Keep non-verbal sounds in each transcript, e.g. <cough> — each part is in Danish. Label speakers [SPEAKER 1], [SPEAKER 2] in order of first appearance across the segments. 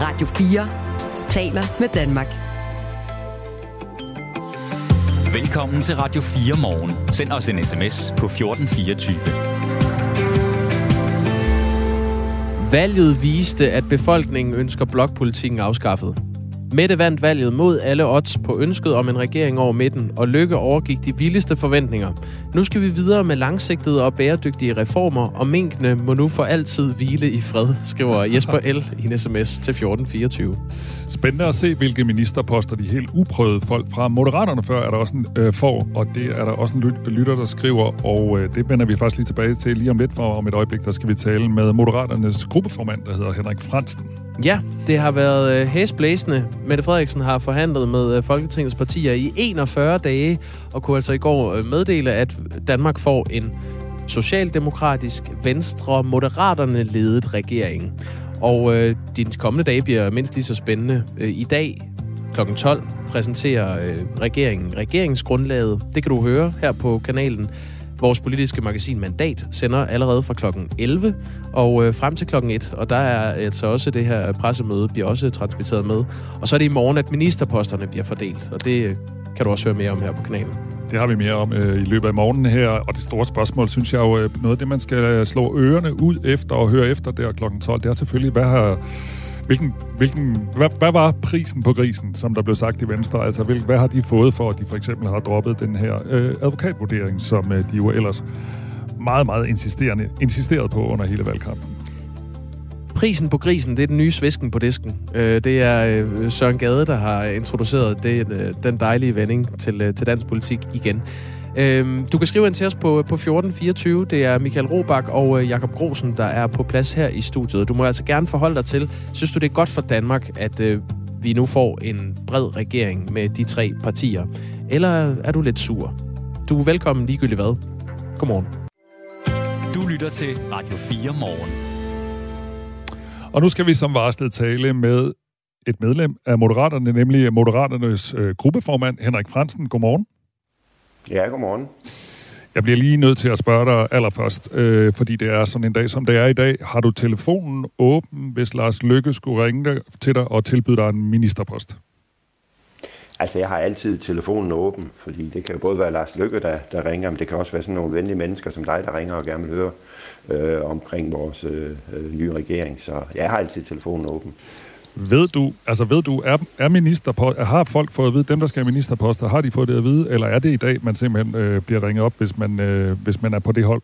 [SPEAKER 1] Radio 4 taler med Danmark.
[SPEAKER 2] Velkommen til Radio 4 morgen. Send os en sms på 1424.
[SPEAKER 3] Valget viste, at befolkningen ønsker blokpolitikken afskaffet. Mette vandt valget mod alle odds på ønsket om en regering over midten, og Lykke overgik de vildeste forventninger. Nu skal vi videre med langsigtede og bæredygtige reformer, og minkene må nu for altid hvile i fred, skriver Jesper L. i en sms til 1424.
[SPEAKER 4] Spændende at se, hvilke ministerposter de helt uprøvede folk fra Moderaterne før er der også en øh, for, og det er der også en lyt- lytter, der skriver, og øh, det vender vi faktisk lige tilbage til lige om lidt, for om et øjeblik, der skal vi tale med Moderaternes gruppeformand, der hedder Henrik Fransen.
[SPEAKER 3] Ja, det har været øh, hæsblæsende. Mette Frederiksen har forhandlet med øh, Folketingets partier i 41 dage, og kunne altså i går øh, meddele, at Danmark får en socialdemokratisk, venstre, moderaterne ledet regering. Og øh, de kommende dage bliver mindst lige så spændende. Øh, I dag kl. 12 præsenterer øh, regeringen regeringsgrundlaget. Det kan du høre her på kanalen. Vores politiske magasin Mandat sender allerede fra klokken 11 og øh, frem til klokken 1. Og der er altså også det her pressemøde bliver også transmitteret med. Og så er det i morgen, at ministerposterne bliver fordelt. Og det kan du også høre mere om her på kanalen.
[SPEAKER 4] Det har vi mere om øh, i løbet af morgenen her, og det store spørgsmål, synes jeg jo, øh, noget af det, man skal slå ørerne ud efter og høre efter der kl. 12, det er selvfølgelig, hvad har Hvilken, hvilken, hvad, hvad var prisen på grisen, som der blev sagt i Venstre? Altså, hvil, hvad har de fået for, at de for eksempel har droppet den her øh, advokatvurdering, som øh, de jo ellers meget, meget insisterende, insisteret på under hele valgkampen?
[SPEAKER 3] Prisen på grisen, det er den nye svisken på disken. Øh, det er øh, Søren Gade, der har introduceret det, øh, den dejlige vending til, øh, til dansk politik igen. Øhm, du kan skrive ind til os på, på 1424. Det er Michael Robach og øh, Jakob Grosen, der er på plads her i studiet. Du må altså gerne forholde dig til, synes du det er godt for Danmark, at øh, vi nu får en bred regering med de tre partier? Eller er du lidt sur? Du er velkommen ligegyldigt hvad. Godmorgen.
[SPEAKER 2] Du lytter til Radio 4 morgen.
[SPEAKER 4] Og nu skal vi som varslet tale med et medlem af Moderaterne, nemlig Moderaternes øh, gruppeformand, Henrik Fransen. Godmorgen.
[SPEAKER 5] Ja, godmorgen.
[SPEAKER 4] Jeg bliver lige nødt til at spørge dig allerførst, øh, fordi det er sådan en dag, som det er i dag. Har du telefonen åben, hvis Lars Lykke skulle ringe dig, til dig og tilbyde dig en ministerpost?
[SPEAKER 5] Altså, jeg har altid telefonen åben, fordi det kan jo både være Lars Lykke, der, der ringer, men det kan også være sådan nogle venlige mennesker som dig, der ringer og gerne vil høre øh, omkring vores øh, nye regering. Så jeg har altid telefonen åben.
[SPEAKER 4] Ved du, altså ved du, er, er ministerpost, har folk fået at vide, dem der skal have ministerposter, har de fået det at vide, eller er det i dag, man simpelthen øh, bliver ringet op, hvis man, øh, hvis man er på det hold?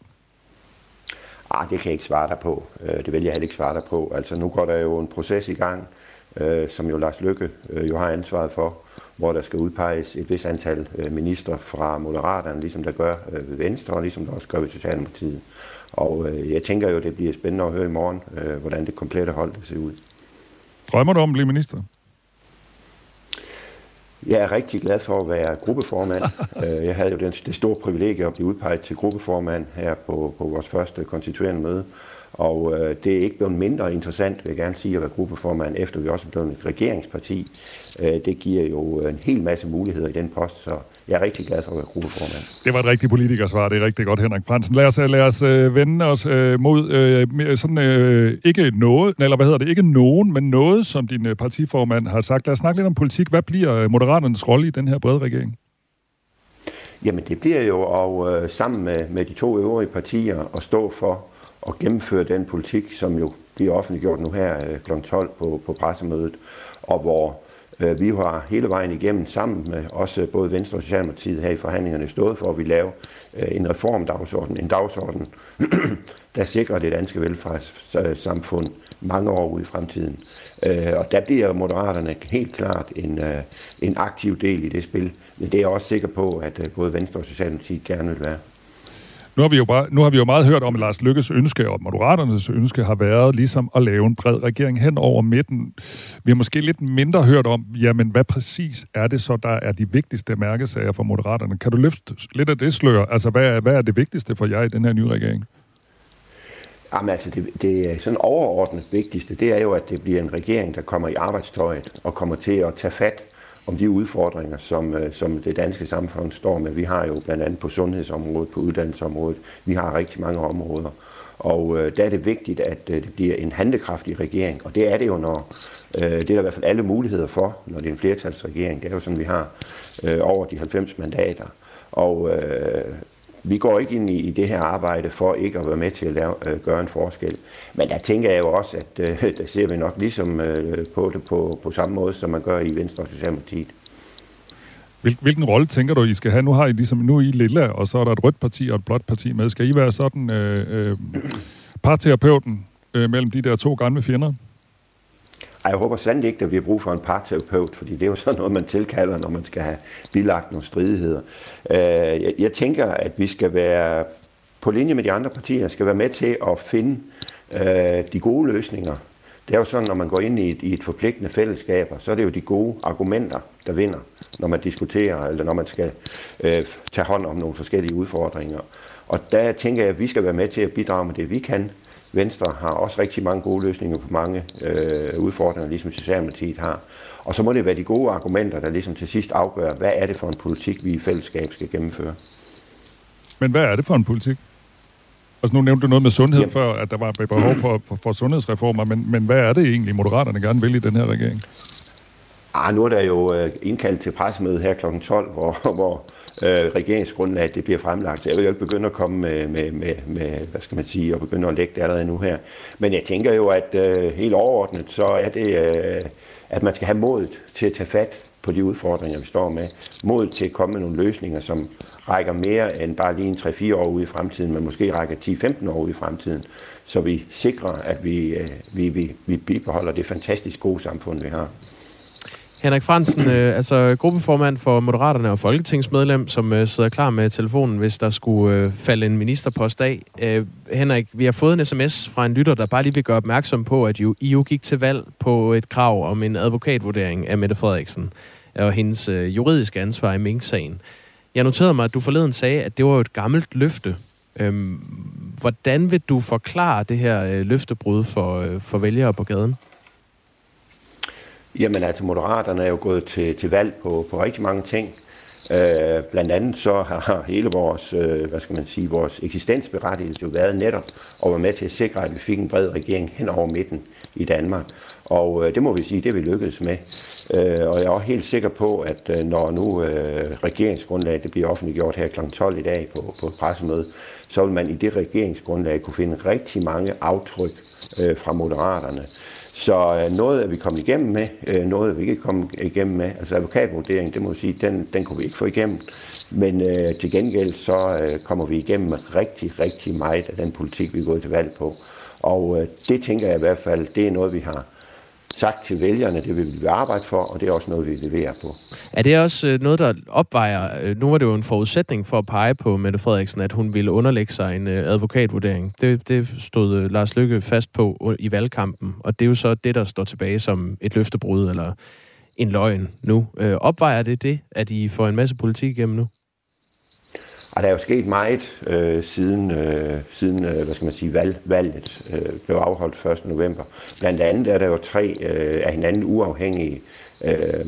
[SPEAKER 5] Ah, det kan jeg ikke svare dig på. Øh, det vil jeg heller ikke svare dig på. Altså nu går der jo en proces i gang, øh, som jo Lars Lykke øh, jo har ansvaret for, hvor der skal udpeges et vis antal øh, minister fra Moderaterne, ligesom der gør øh, ved Venstre, og ligesom der også gør ved Socialdemokratiet. Og øh, jeg tænker jo, det bliver spændende at høre i morgen, øh, hvordan det komplette hold ser ud.
[SPEAKER 4] Drømmer du om at blive minister?
[SPEAKER 5] Jeg er rigtig glad for at være gruppeformand. <laughs> Øh, jeg havde jo det store privilegie at blive udpeget til gruppeformand her på, på vores første konstituerende møde. Og øh, det er ikke blevet mindre interessant, vil jeg gerne sige, at være gruppeformand, efter vi også er blevet et regeringsparti. Øh, det giver jo en hel masse muligheder i den post, så jeg er rigtig glad for at være gruppeformand.
[SPEAKER 4] Det var et rigtigt politikersvar, det er rigtig godt, Henrik Fransen. Lad os, lad os øh, vende os øh, mod øh, sådan, øh, ikke noget, eller hvad hedder det, ikke nogen, men noget, som din øh, partiformand har sagt. Lad os snakke lidt om politik. Hvad bliver øh, Moderaternes rolle i den her brede regering?
[SPEAKER 5] Jamen det bliver jo at øh, sammen med, med de to øvrige partier at stå for at gennemføre den politik, som jo bliver offentliggjort nu her øh, kl. 12 på, på pressemødet, og hvor øh, vi har hele vejen igennem sammen med også både Venstre og Socialdemokratiet her i forhandlingerne stået for, at vi laver øh, en reformdagsorden, en dagsorden, <clears throat> der sikrer det danske velfærdssamfund øh, mange år ude i fremtiden. Øh, og der bliver Moderaterne helt klart en, øh, en aktiv del i det spil, men det er jeg også sikker på, at øh, både Venstre og Socialdemokratiet gerne vil være.
[SPEAKER 4] Nu har, vi jo bare, nu har vi jo meget hørt om, at Lars Lykkes ønske og Moderaternes ønske har været ligesom at lave en bred regering hen over midten. Vi har måske lidt mindre hørt om, jamen hvad præcis er det så, der er de vigtigste mærkesager for Moderaterne? Kan du løfte lidt af det slør? Altså hvad er, hvad er det vigtigste for jer i den her nye regering?
[SPEAKER 5] Jamen altså, det, det er sådan overordnet vigtigste, det er jo, at det bliver en regering, der kommer i arbejdstøjet og kommer til at tage fat om de udfordringer, som, øh, som det danske samfund står med. Vi har jo blandt andet på sundhedsområdet, på uddannelsesområdet, vi har rigtig mange områder. Og øh, der er det vigtigt, at øh, det bliver en handekraftig regering, og det er det jo, når øh, det er der i hvert fald alle muligheder for, når det er en flertalsregering. Det er jo sådan, vi har øh, over de 90 mandater. Og øh, vi går ikke ind i, det her arbejde for ikke at være med til at lave, øh, gøre en forskel. Men der tænker jeg jo også, at øh, <laughs> der ser vi nok ligesom øh, på det på, på samme måde, som man gør i Venstre og Socialdemokratiet.
[SPEAKER 4] Hvilken rolle tænker du, I skal have? Nu har I ligesom, nu er I lilla, og så er der et rødt parti og et blåt parti med. Skal I være sådan øh, øh, parterapeuten øh, mellem de der to gamle fjender?
[SPEAKER 5] Ej, jeg håber sandelig ikke, at vi har brug for en parterapeut, fordi det er jo sådan noget, man tilkalder, når man skal have bilagt nogle stridigheder. Øh, jeg, jeg tænker, at vi skal være på linje med de andre partier, skal være med til at finde øh, de gode løsninger. Det er jo sådan, når man går ind i et, i et forpligtende fællesskab, så er det jo de gode argumenter, der vinder, når man diskuterer, eller når man skal øh, tage hånd om nogle forskellige udfordringer. Og der tænker jeg, at vi skal være med til at bidrage med det, vi kan, Venstre har også rigtig mange gode løsninger på mange øh, udfordringer, ligesom Socialdemokratiet har. Og så må det være de gode argumenter, der ligesom til sidst afgør, hvad er det for en politik, vi i fællesskab skal gennemføre.
[SPEAKER 4] Men hvad er det for en politik? Altså nu nævnte du noget med sundhed Jamen. før, at der var behov for, for, for sundhedsreformer, men, men hvad er det egentlig, Moderaterne gerne vil i den her regering?
[SPEAKER 5] Ah, nu er der jo øh, indkaldt til pressemøde her kl. 12, hvor, hvor øh, regeringsgrundlag det bliver fremlagt. Jeg vil jo ikke begynde at komme med, med, med, med, hvad skal man sige, og begynde at lægge det allerede nu her. Men jeg tænker jo, at øh, helt overordnet, så er det, øh, at man skal have modet til at tage fat på de udfordringer, vi står med. Mod til at komme med nogle løsninger, som rækker mere end bare lige en 3-4 år ude i fremtiden, men måske rækker 10-15 år ude i fremtiden, så vi sikrer, at vi, øh, vi, vi, vi bibeholder det fantastisk gode samfund, vi har.
[SPEAKER 3] Henrik Fransen, øh, altså gruppeformand for Moderaterne og folketingsmedlem, som øh, sidder klar med telefonen, hvis der skulle øh, falde en ministerpost af. Øh, Henrik, vi har fået en sms fra en lytter, der bare lige vil gøre opmærksom på, at I jo gik til valg på et krav om en advokatvurdering af Mette Frederiksen og hendes øh, juridiske ansvar i Mink-sagen. Jeg noterede mig, at du forleden sagde, at det var et gammelt løfte. Øhm, hvordan vil du forklare det her øh, løftebrud for, øh, for vælgere på gaden?
[SPEAKER 5] Jamen altså, Moderaterne er jo gået til, til valg på, på rigtig mange ting. Øh, blandt andet så har hele vores, øh, hvad skal man sige, vores eksistensberettigelse jo været netop at være med til at sikre, at vi fik en bred regering hen over midten i Danmark. Og øh, det må vi sige, det vi lykkedes med. Øh, og jeg er også helt sikker på, at øh, når nu øh, regeringsgrundlaget det bliver offentliggjort her kl. 12 i dag på, på pressemødet, så vil man i det regeringsgrundlag kunne finde rigtig mange aftryk øh, fra Moderaterne. Så øh, noget er vi kommet igennem med, øh, noget er vi ikke kommet igennem med. Altså advokatvurdering, det må jeg sige, den, den kunne vi ikke få igennem. Men øh, til gengæld så øh, kommer vi igennem med rigtig, rigtig meget af den politik, vi er gået til valg på. Og øh, det tænker jeg i hvert fald, det er noget, vi har sagt til vælgerne, det vil vi arbejde for, og det er også noget, vi leverer på.
[SPEAKER 3] Er det også øh, noget, der opvejer, øh, nu var det jo en forudsætning for at pege på Mette Frederiksen, at hun ville underlægge sig en øh, advokatvurdering. Det, det stod Lars Lykke fast på i valgkampen, og det er jo så det, der står tilbage som et løftebrud eller en løgn nu. Opvejer det det, at I får en masse politik igennem nu?
[SPEAKER 5] Og der er jo sket meget øh, siden, øh, siden øh, hvad skal man sige, valg, valget øh, blev afholdt 1. november. Blandt andet er der jo tre øh, af hinanden uafhængige øh,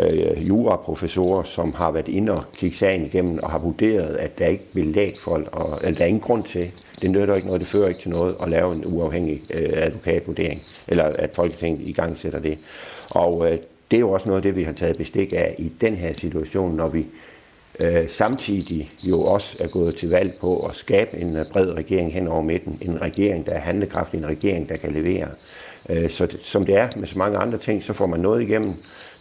[SPEAKER 5] øh, juraprofessorer, som har været inde og kigge sagen igennem og har vurderet, at der ikke vil læg folk, og, eller der er ingen grund til, det nytter ikke noget, det fører ikke til noget at lave en uafhængig øh, advokatvurdering, eller at Folketinget i gang sætter det. Og øh, det er jo også noget af det, vi har taget bestik af i den her situation, når vi øh, samtidig jo også er gået til valg på at skabe en øh, bred regering hen over midten. En regering, der er handlekraftig, en regering, der kan levere. Øh, så det, som det er med så mange andre ting, så får man noget igennem,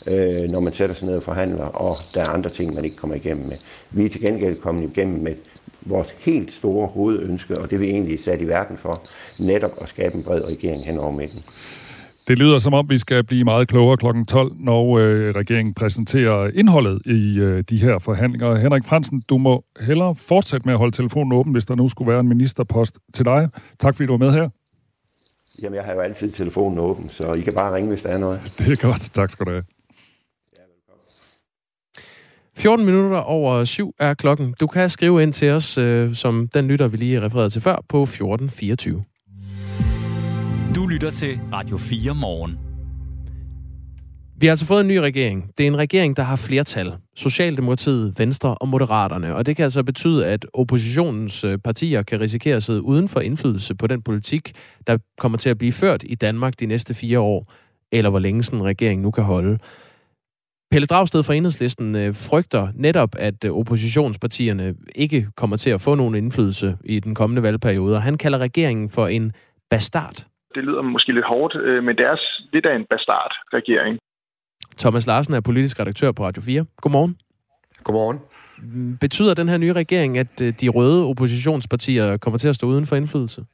[SPEAKER 5] øh, når man sætter sig ned og forhandler, og der er andre ting, man ikke kommer igennem med. Vi er til gengæld kommet igennem med vores helt store hovedønske, og det vi egentlig er sat i verden for, netop at skabe en bred regering hen over midten.
[SPEAKER 4] Det lyder som om, vi skal blive meget klogere kl. 12, når øh, regeringen præsenterer indholdet i øh, de her forhandlinger. Henrik Fransen, du må hellere fortsætte med at holde telefonen åben, hvis der nu skulle være en ministerpost til dig. Tak fordi du var med her.
[SPEAKER 5] Jamen, jeg har jo altid telefonen åben, så I kan bare ringe, hvis der er noget. <laughs>
[SPEAKER 4] Det er godt. Tak skal du have.
[SPEAKER 3] 14 minutter over syv er klokken. Du kan skrive ind til os, øh, som den lytter, vi lige refererede til før, på 1424.
[SPEAKER 2] Lytter til Radio 4 morgen.
[SPEAKER 3] Vi har altså fået en ny regering. Det er en regering, der har flertal. Socialdemokratiet, Venstre og Moderaterne. Og det kan altså betyde, at oppositionens øh, partier kan risikere at sidde uden for indflydelse på den politik, der kommer til at blive ført i Danmark de næste fire år, eller hvor længe sådan en regering nu kan holde. Pelle Dragsted fra Enhedslisten øh, frygter netop, at øh, oppositionspartierne ikke kommer til at få nogen indflydelse i den kommende valgperiode, og han kalder regeringen for en bastard.
[SPEAKER 6] Det lyder måske lidt hårdt, men det er lidt af en bastard-regering.
[SPEAKER 3] Thomas Larsen er politisk redaktør på Radio 4. Godmorgen.
[SPEAKER 7] Godmorgen.
[SPEAKER 3] Betyder den her nye regering, at øh, de røde oppositionspartier kommer til at stå uden for indflydelse?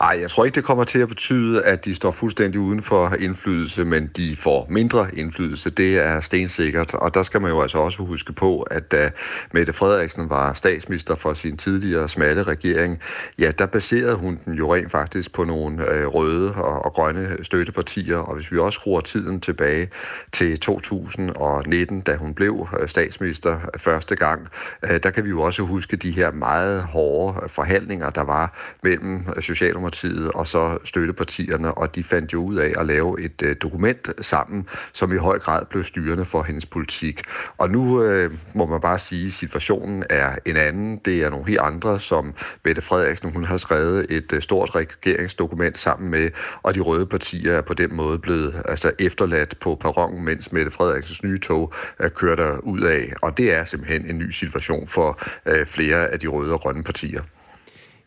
[SPEAKER 7] Nej, jeg tror ikke, det kommer til at betyde, at de står fuldstændig uden for indflydelse, men de får mindre indflydelse. Det er stensikkert, og der skal man jo altså også huske på, at da Mette Frederiksen var statsminister for sin tidligere smalle regering, ja, der baserede hun den jo rent faktisk på nogle øh, røde og, og grønne støttepartier, og hvis vi også skruer tiden tilbage til 2019, da hun blev øh, statsminister første gang, øh, der kan vi jo også huske de her meget hårde forhandlinger, der var mellem Socialdemokratiet og så støttepartierne, og de fandt jo ud af at lave et øh, dokument sammen, som i høj grad blev styrende for hendes politik. Og nu øh, må man bare sige, at situationen er en anden. Det er nogle helt andre, som Mette Frederiksen hun har skrevet et øh, stort regeringsdokument sammen med, og de røde partier er på den måde blevet altså, efterladt på perronen, mens Mette Frederiksens nye tog er kørt der ud af. Og det er simpelthen en ny situation for øh, flere af de røde og grønne partier.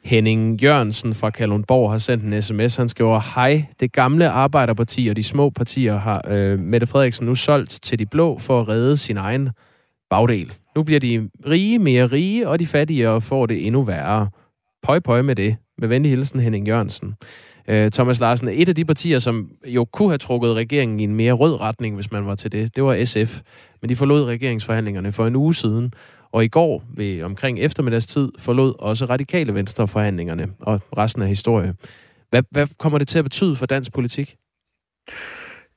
[SPEAKER 3] Henning Jørgensen fra Kalundborg har sendt en sms. Han skriver, hej, det gamle arbejderparti og de små partier har øh, Mette Frederiksen nu solgt til de blå for at redde sin egen bagdel. Nu bliver de rige mere rige, og de fattigere får det endnu værre. Pøj, pøj med det. Med venlig hilsen, Henning Jørgensen. Øh, Thomas Larsen, er et af de partier, som jo kunne have trukket regeringen i en mere rød retning, hvis man var til det, det var SF. Men de forlod regeringsforhandlingerne for en uge siden. Og i går, ved omkring eftermiddagstid, forlod også radikale venstre forhandlingerne, og resten af historie. Hvad, hvad kommer det til at betyde for dansk politik?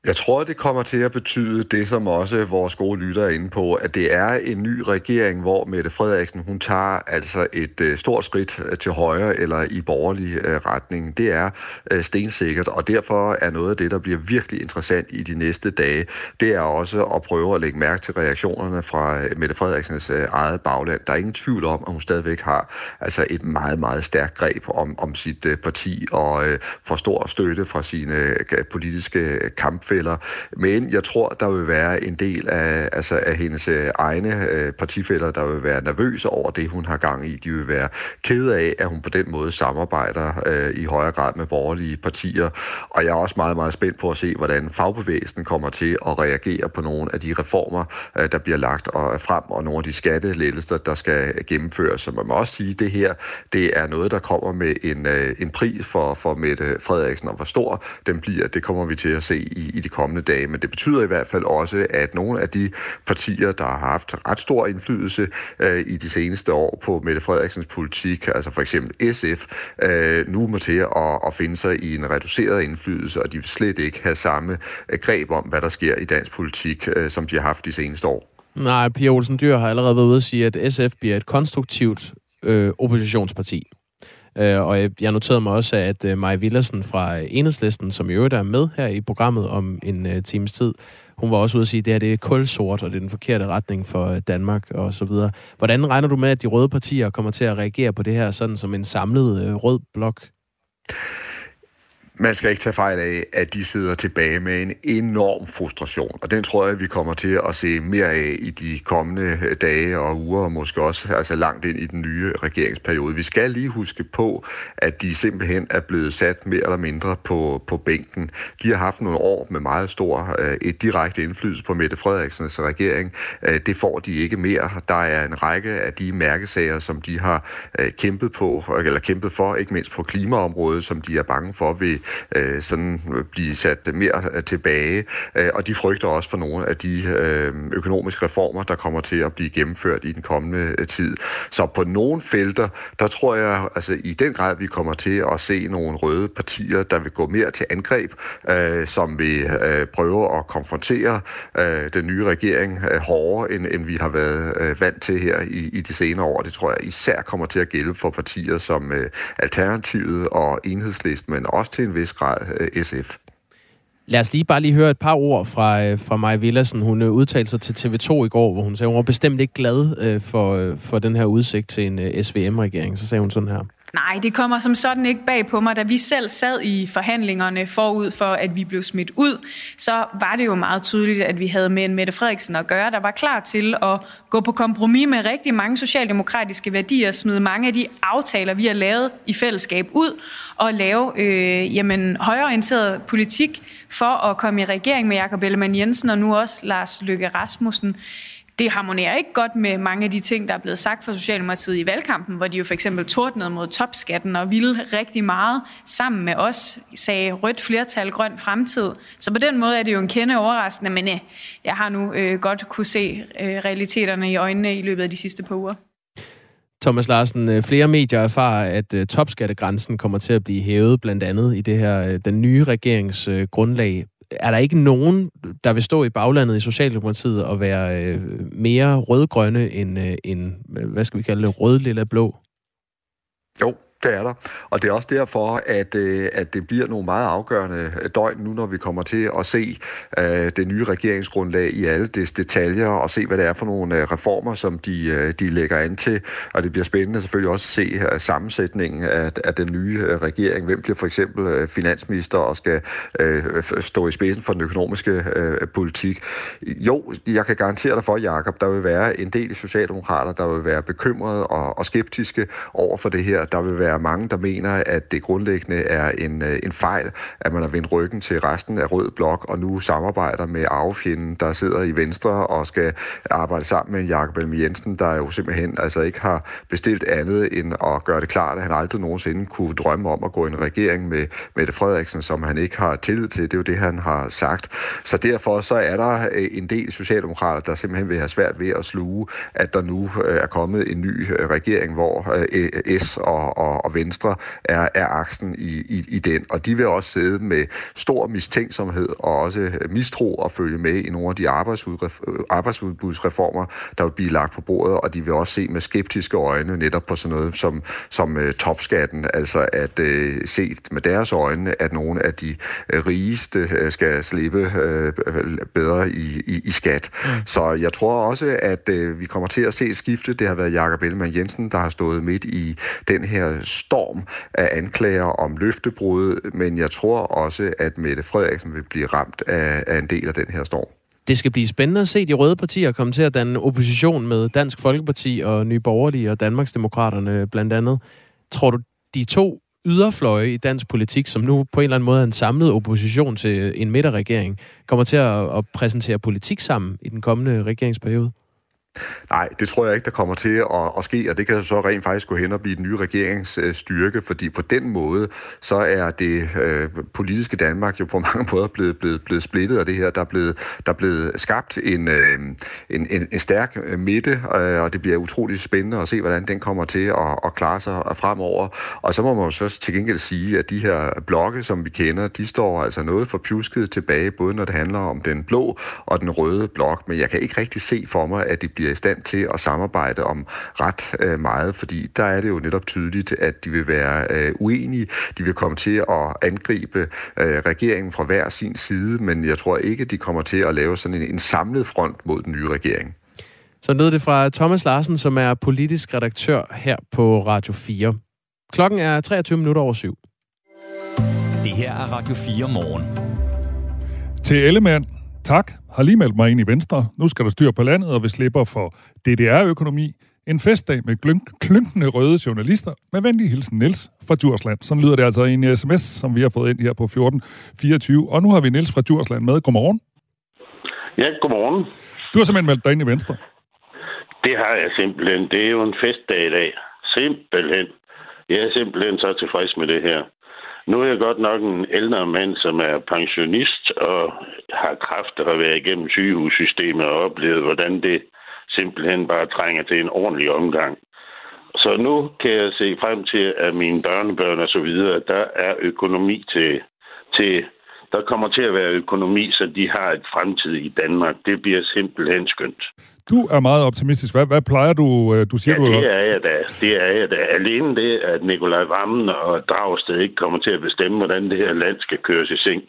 [SPEAKER 7] Jeg tror, det kommer til at betyde det, som også vores gode lytter er inde på, at det er en ny regering, hvor Mette Frederiksen hun tager altså et øh, stort skridt øh, til højre eller i borgerlig øh, retning. Det er stensikkert, og derfor er noget af det, der bliver virkelig interessant i de næste dage, det er også at prøve at lægge mærke til reaktionerne fra Mette Frederiksens eget bagland. Der er ingen tvivl om, at hun stadigvæk har altså et meget, meget stærkt greb om, om sit parti og får stor støtte fra sine politiske kamp partifælder. Men jeg tror, der vil være en del af, altså af hendes øh, egne øh, partifælder, der vil være nervøse over det, hun har gang i. De vil være kede af, at hun på den måde samarbejder øh, i højere grad med borgerlige partier. Og jeg er også meget, meget spændt på at se, hvordan fagbevægelsen kommer til at reagere på nogle af de reformer, øh, der bliver lagt og øh, frem, og nogle af de skattelettelser, der skal gennemføres. Så man må også sige, at det her det er noget, der kommer med en, øh, en pris for, for Mette Frederiksen, og hvor stor den bliver, det kommer vi til at se i, i de kommende dage. Men det betyder i hvert fald også, at nogle af de partier, der har haft ret stor indflydelse øh, i de seneste år på Mette Frederiksens politik, altså for eksempel SF, øh, nu må til at, at finde sig i en reduceret indflydelse, og de vil slet ikke have samme øh, greb om, hvad der sker i dansk politik, øh, som de har haft de seneste år.
[SPEAKER 3] Nej, Pia Olsen Dyr har allerede været ude at sige, at SF bliver et konstruktivt øh, oppositionsparti. Øh, og jeg noterede mig også, at øh, Maja Villersen fra Enhedslisten, som i øvrigt er med her i programmet om en øh, times tid, hun var også ude at sige, at det her det er kulsort, og det er den forkerte retning for øh, Danmark og så videre. Hvordan regner du med, at de røde partier kommer til at reagere på det her sådan som en samlet øh, rød blok?
[SPEAKER 7] Man skal ikke tage fejl af, at de sidder tilbage med en enorm frustration. Og den tror jeg, vi kommer til at se mere af i de kommende øh, dage og uger, og måske også altså langt ind i den nye regeringsperiode. Vi skal lige huske på, at de simpelthen er blevet sat mere eller mindre på, på bænken. De har haft nogle år med meget stor øh, et direkte indflydelse på Mette Frederiksens regering. Øh, det får de ikke mere. Der er en række af de mærkesager, som de har kæmpet på, eller kæmpet for, ikke mindst på klimaområdet, som de er bange for vil øh, sådan blive sat mere øh, tilbage. Øh, og de frygter også for nogle af de øh, økonomiske reformer, der kommer til at blive gennemført i den kommende øh, tid. Så på nogle felter, der tror jeg altså i den grad, vi kommer til at se nogle røde partier, der vil gå mere til angreb, øh, som vil øh, prøve at konfrontere øh, den nye regering øh, hårdere, end, end vi har været øh, vant til her i, i de senere år. Det tror jeg især kommer til at gælde for partier som øh, Alternativet og Enhedslisten, men også til en vis grad øh, SF.
[SPEAKER 3] Lad os lige bare lige høre et par ord fra, øh, fra Maja Villersen. Hun øh, udtalte sig til TV2 i går, hvor hun sagde, hun var bestemt ikke glad for, for den her udsigt til en SVM-regering. Så sagde hun sådan her.
[SPEAKER 8] Nej, det kommer som sådan ikke bag på mig. Da vi selv sad i forhandlingerne forud for, at vi blev smidt ud, så var det jo meget tydeligt, at vi havde med en Mette Frederiksen at gøre, der var klar til at gå på kompromis med rigtig mange socialdemokratiske værdier, smide mange af de aftaler, vi har lavet i fællesskab ud, og lave øh, jamen, højorienteret politik for at komme i regering med Jakob Ellemann Jensen og nu også Lars Løkke Rasmussen det harmonerer ikke godt med mange af de ting, der er blevet sagt fra Socialdemokratiet i valgkampen, hvor de jo for eksempel tordnede mod topskatten og ville rigtig meget sammen med os, sagde rødt flertal, grøn fremtid. Så på den måde er det jo en kende overraskende, men øh, jeg har nu øh, godt kunne se øh, realiteterne i øjnene i løbet af de sidste par uger.
[SPEAKER 3] Thomas Larsen, øh, flere medier erfarer, at øh, topskattegrænsen kommer til at blive hævet, blandt andet i det her, øh, den nye regerings grundlag er der ikke nogen, der vil stå i baglandet i Socialdemokratiet og være øh, mere rødgrønne end, øh, end, hvad skal vi kalde det, rød, lilla, blå?
[SPEAKER 7] Jo, det er der. Og det er også derfor, at, øh, at det bliver nogle meget afgørende øh, døgn nu, når vi kommer til at se uh, det nye regeringsgrundlag i alle dets detaljer, og se, hvad det er for nogle reformer, som de, de lægger an til. Og det bliver spændende selvfølgelig også at se uh, sammensætningen af, af den nye regering. Hvem bliver for eksempel uh, finansminister og skal uh, stå i spidsen for den økonomiske uh, politik. Jo, jeg kan garantere dig for, Jakob, der vil være en del socialdemokrater, der vil være bekymrede og, og skeptiske over for det her. Der vil være være mange, der mener, at det grundlæggende er en, øh, en fejl, at man har vendt ryggen til resten af Rød Blok, og nu samarbejder med arvefjenden, der sidder i Venstre og skal arbejde sammen med Jakob Elm Jensen, der jo simpelthen altså ikke har bestilt andet end at gøre det klart, at han aldrig nogensinde kunne drømme om at gå i en regering med Mette Frederiksen, som han ikke har tillid til. Det er jo det, han har sagt. Så derfor så er der øh, en del socialdemokrater, der simpelthen vil have svært ved at sluge, at der nu øh, er kommet en ny regering, hvor S og, og, og Venstre er, er aksen i, i, i den. Og de vil også sidde med stor mistænksomhed og også mistro og følge med i nogle af de arbejdsudbudsreformer, der vil blive lagt på bordet, og de vil også se med skeptiske øjne netop på sådan noget som, som uh, topskatten, altså at uh, set med deres øjne, at nogle af de rigeste uh, skal slippe uh, bedre i, i, i skat. Mm. Så jeg tror også, at uh, vi kommer til at se et skifte. Det har været Jakob Ellemann Jensen, der har stået midt i den her storm af anklager om løftebrud, men jeg tror også, at Mette Frederiksen vil blive ramt af, af en del af den her storm.
[SPEAKER 3] Det skal blive spændende at se de røde partier komme til at danne opposition med Dansk Folkeparti og Nye Borgerlige og Danmarksdemokraterne blandt andet. Tror du, de to yderfløje i dansk politik, som nu på en eller anden måde er en samlet opposition til en midterregering, kommer til at, at præsentere politik sammen i den kommende regeringsperiode?
[SPEAKER 7] Nej, det tror jeg ikke, der kommer til at, at ske, og det kan så rent faktisk gå hen og blive den nye regeringsstyrke, øh, fordi på den måde, så er det øh, politiske Danmark jo på <laughs> mange måder blevet, blevet, blevet splittet, og det her, der er blevet, der er blevet skabt en, øh, en, en, en stærk øh, midte, øh, og det bliver utroligt spændende at se, hvordan den kommer til at, at klare sig øh, fremover. Og så må man jo så til gengæld sige, at de her blokke, som vi kender, de står altså noget for pjusket tilbage, både når det handler om den blå og den røde blok, men jeg kan ikke rigtig se for mig, at det bliver i stand til at samarbejde om ret øh, meget, fordi der er det jo netop tydeligt, at de vil være øh, uenige. De vil komme til at angribe øh, regeringen fra hver sin side, men jeg tror ikke, de kommer til at lave sådan en, en samlet front mod den nye regering.
[SPEAKER 3] Så lød det fra Thomas Larsen, som er politisk redaktør her på Radio 4. Klokken er 23 minutter over syv.
[SPEAKER 2] Det her er Radio 4 morgen.
[SPEAKER 4] Til Ellemann, Tak, har lige meldt mig ind i Venstre. Nu skal der styr på landet, og vi slipper for DDR-økonomi. En festdag med glynk, klynkende røde journalister. Med venlig hilsen Niels fra Djursland. Sådan lyder det altså i en sms, som vi har fået ind her på 1424. Og nu har vi Niels fra Djursland med. Godmorgen.
[SPEAKER 9] Ja, godmorgen.
[SPEAKER 4] Du har simpelthen meldt dig ind i Venstre.
[SPEAKER 9] Det har jeg simpelthen. Det er jo en festdag i dag. Simpelthen. Jeg er simpelthen så tilfreds med det her. Nu er jeg godt nok en ældre mand, som er pensionist og har kræfter at være igennem sygehussystemet og oplevet, hvordan det simpelthen bare trænger til en ordentlig omgang. Så nu kan jeg se frem til, at mine børnebørn og så videre, der er økonomi til, til der kommer til at være økonomi, så de har et fremtid i Danmark. Det bliver simpelthen skønt.
[SPEAKER 4] Du er meget optimistisk. Hvad, hvad plejer du, øh, du siger?
[SPEAKER 9] Ja, det er jeg da. Det er jeg da. Alene det, at Nikolaj Vammen og Dragsted ikke kommer til at bestemme, hvordan det her land skal køres i sink.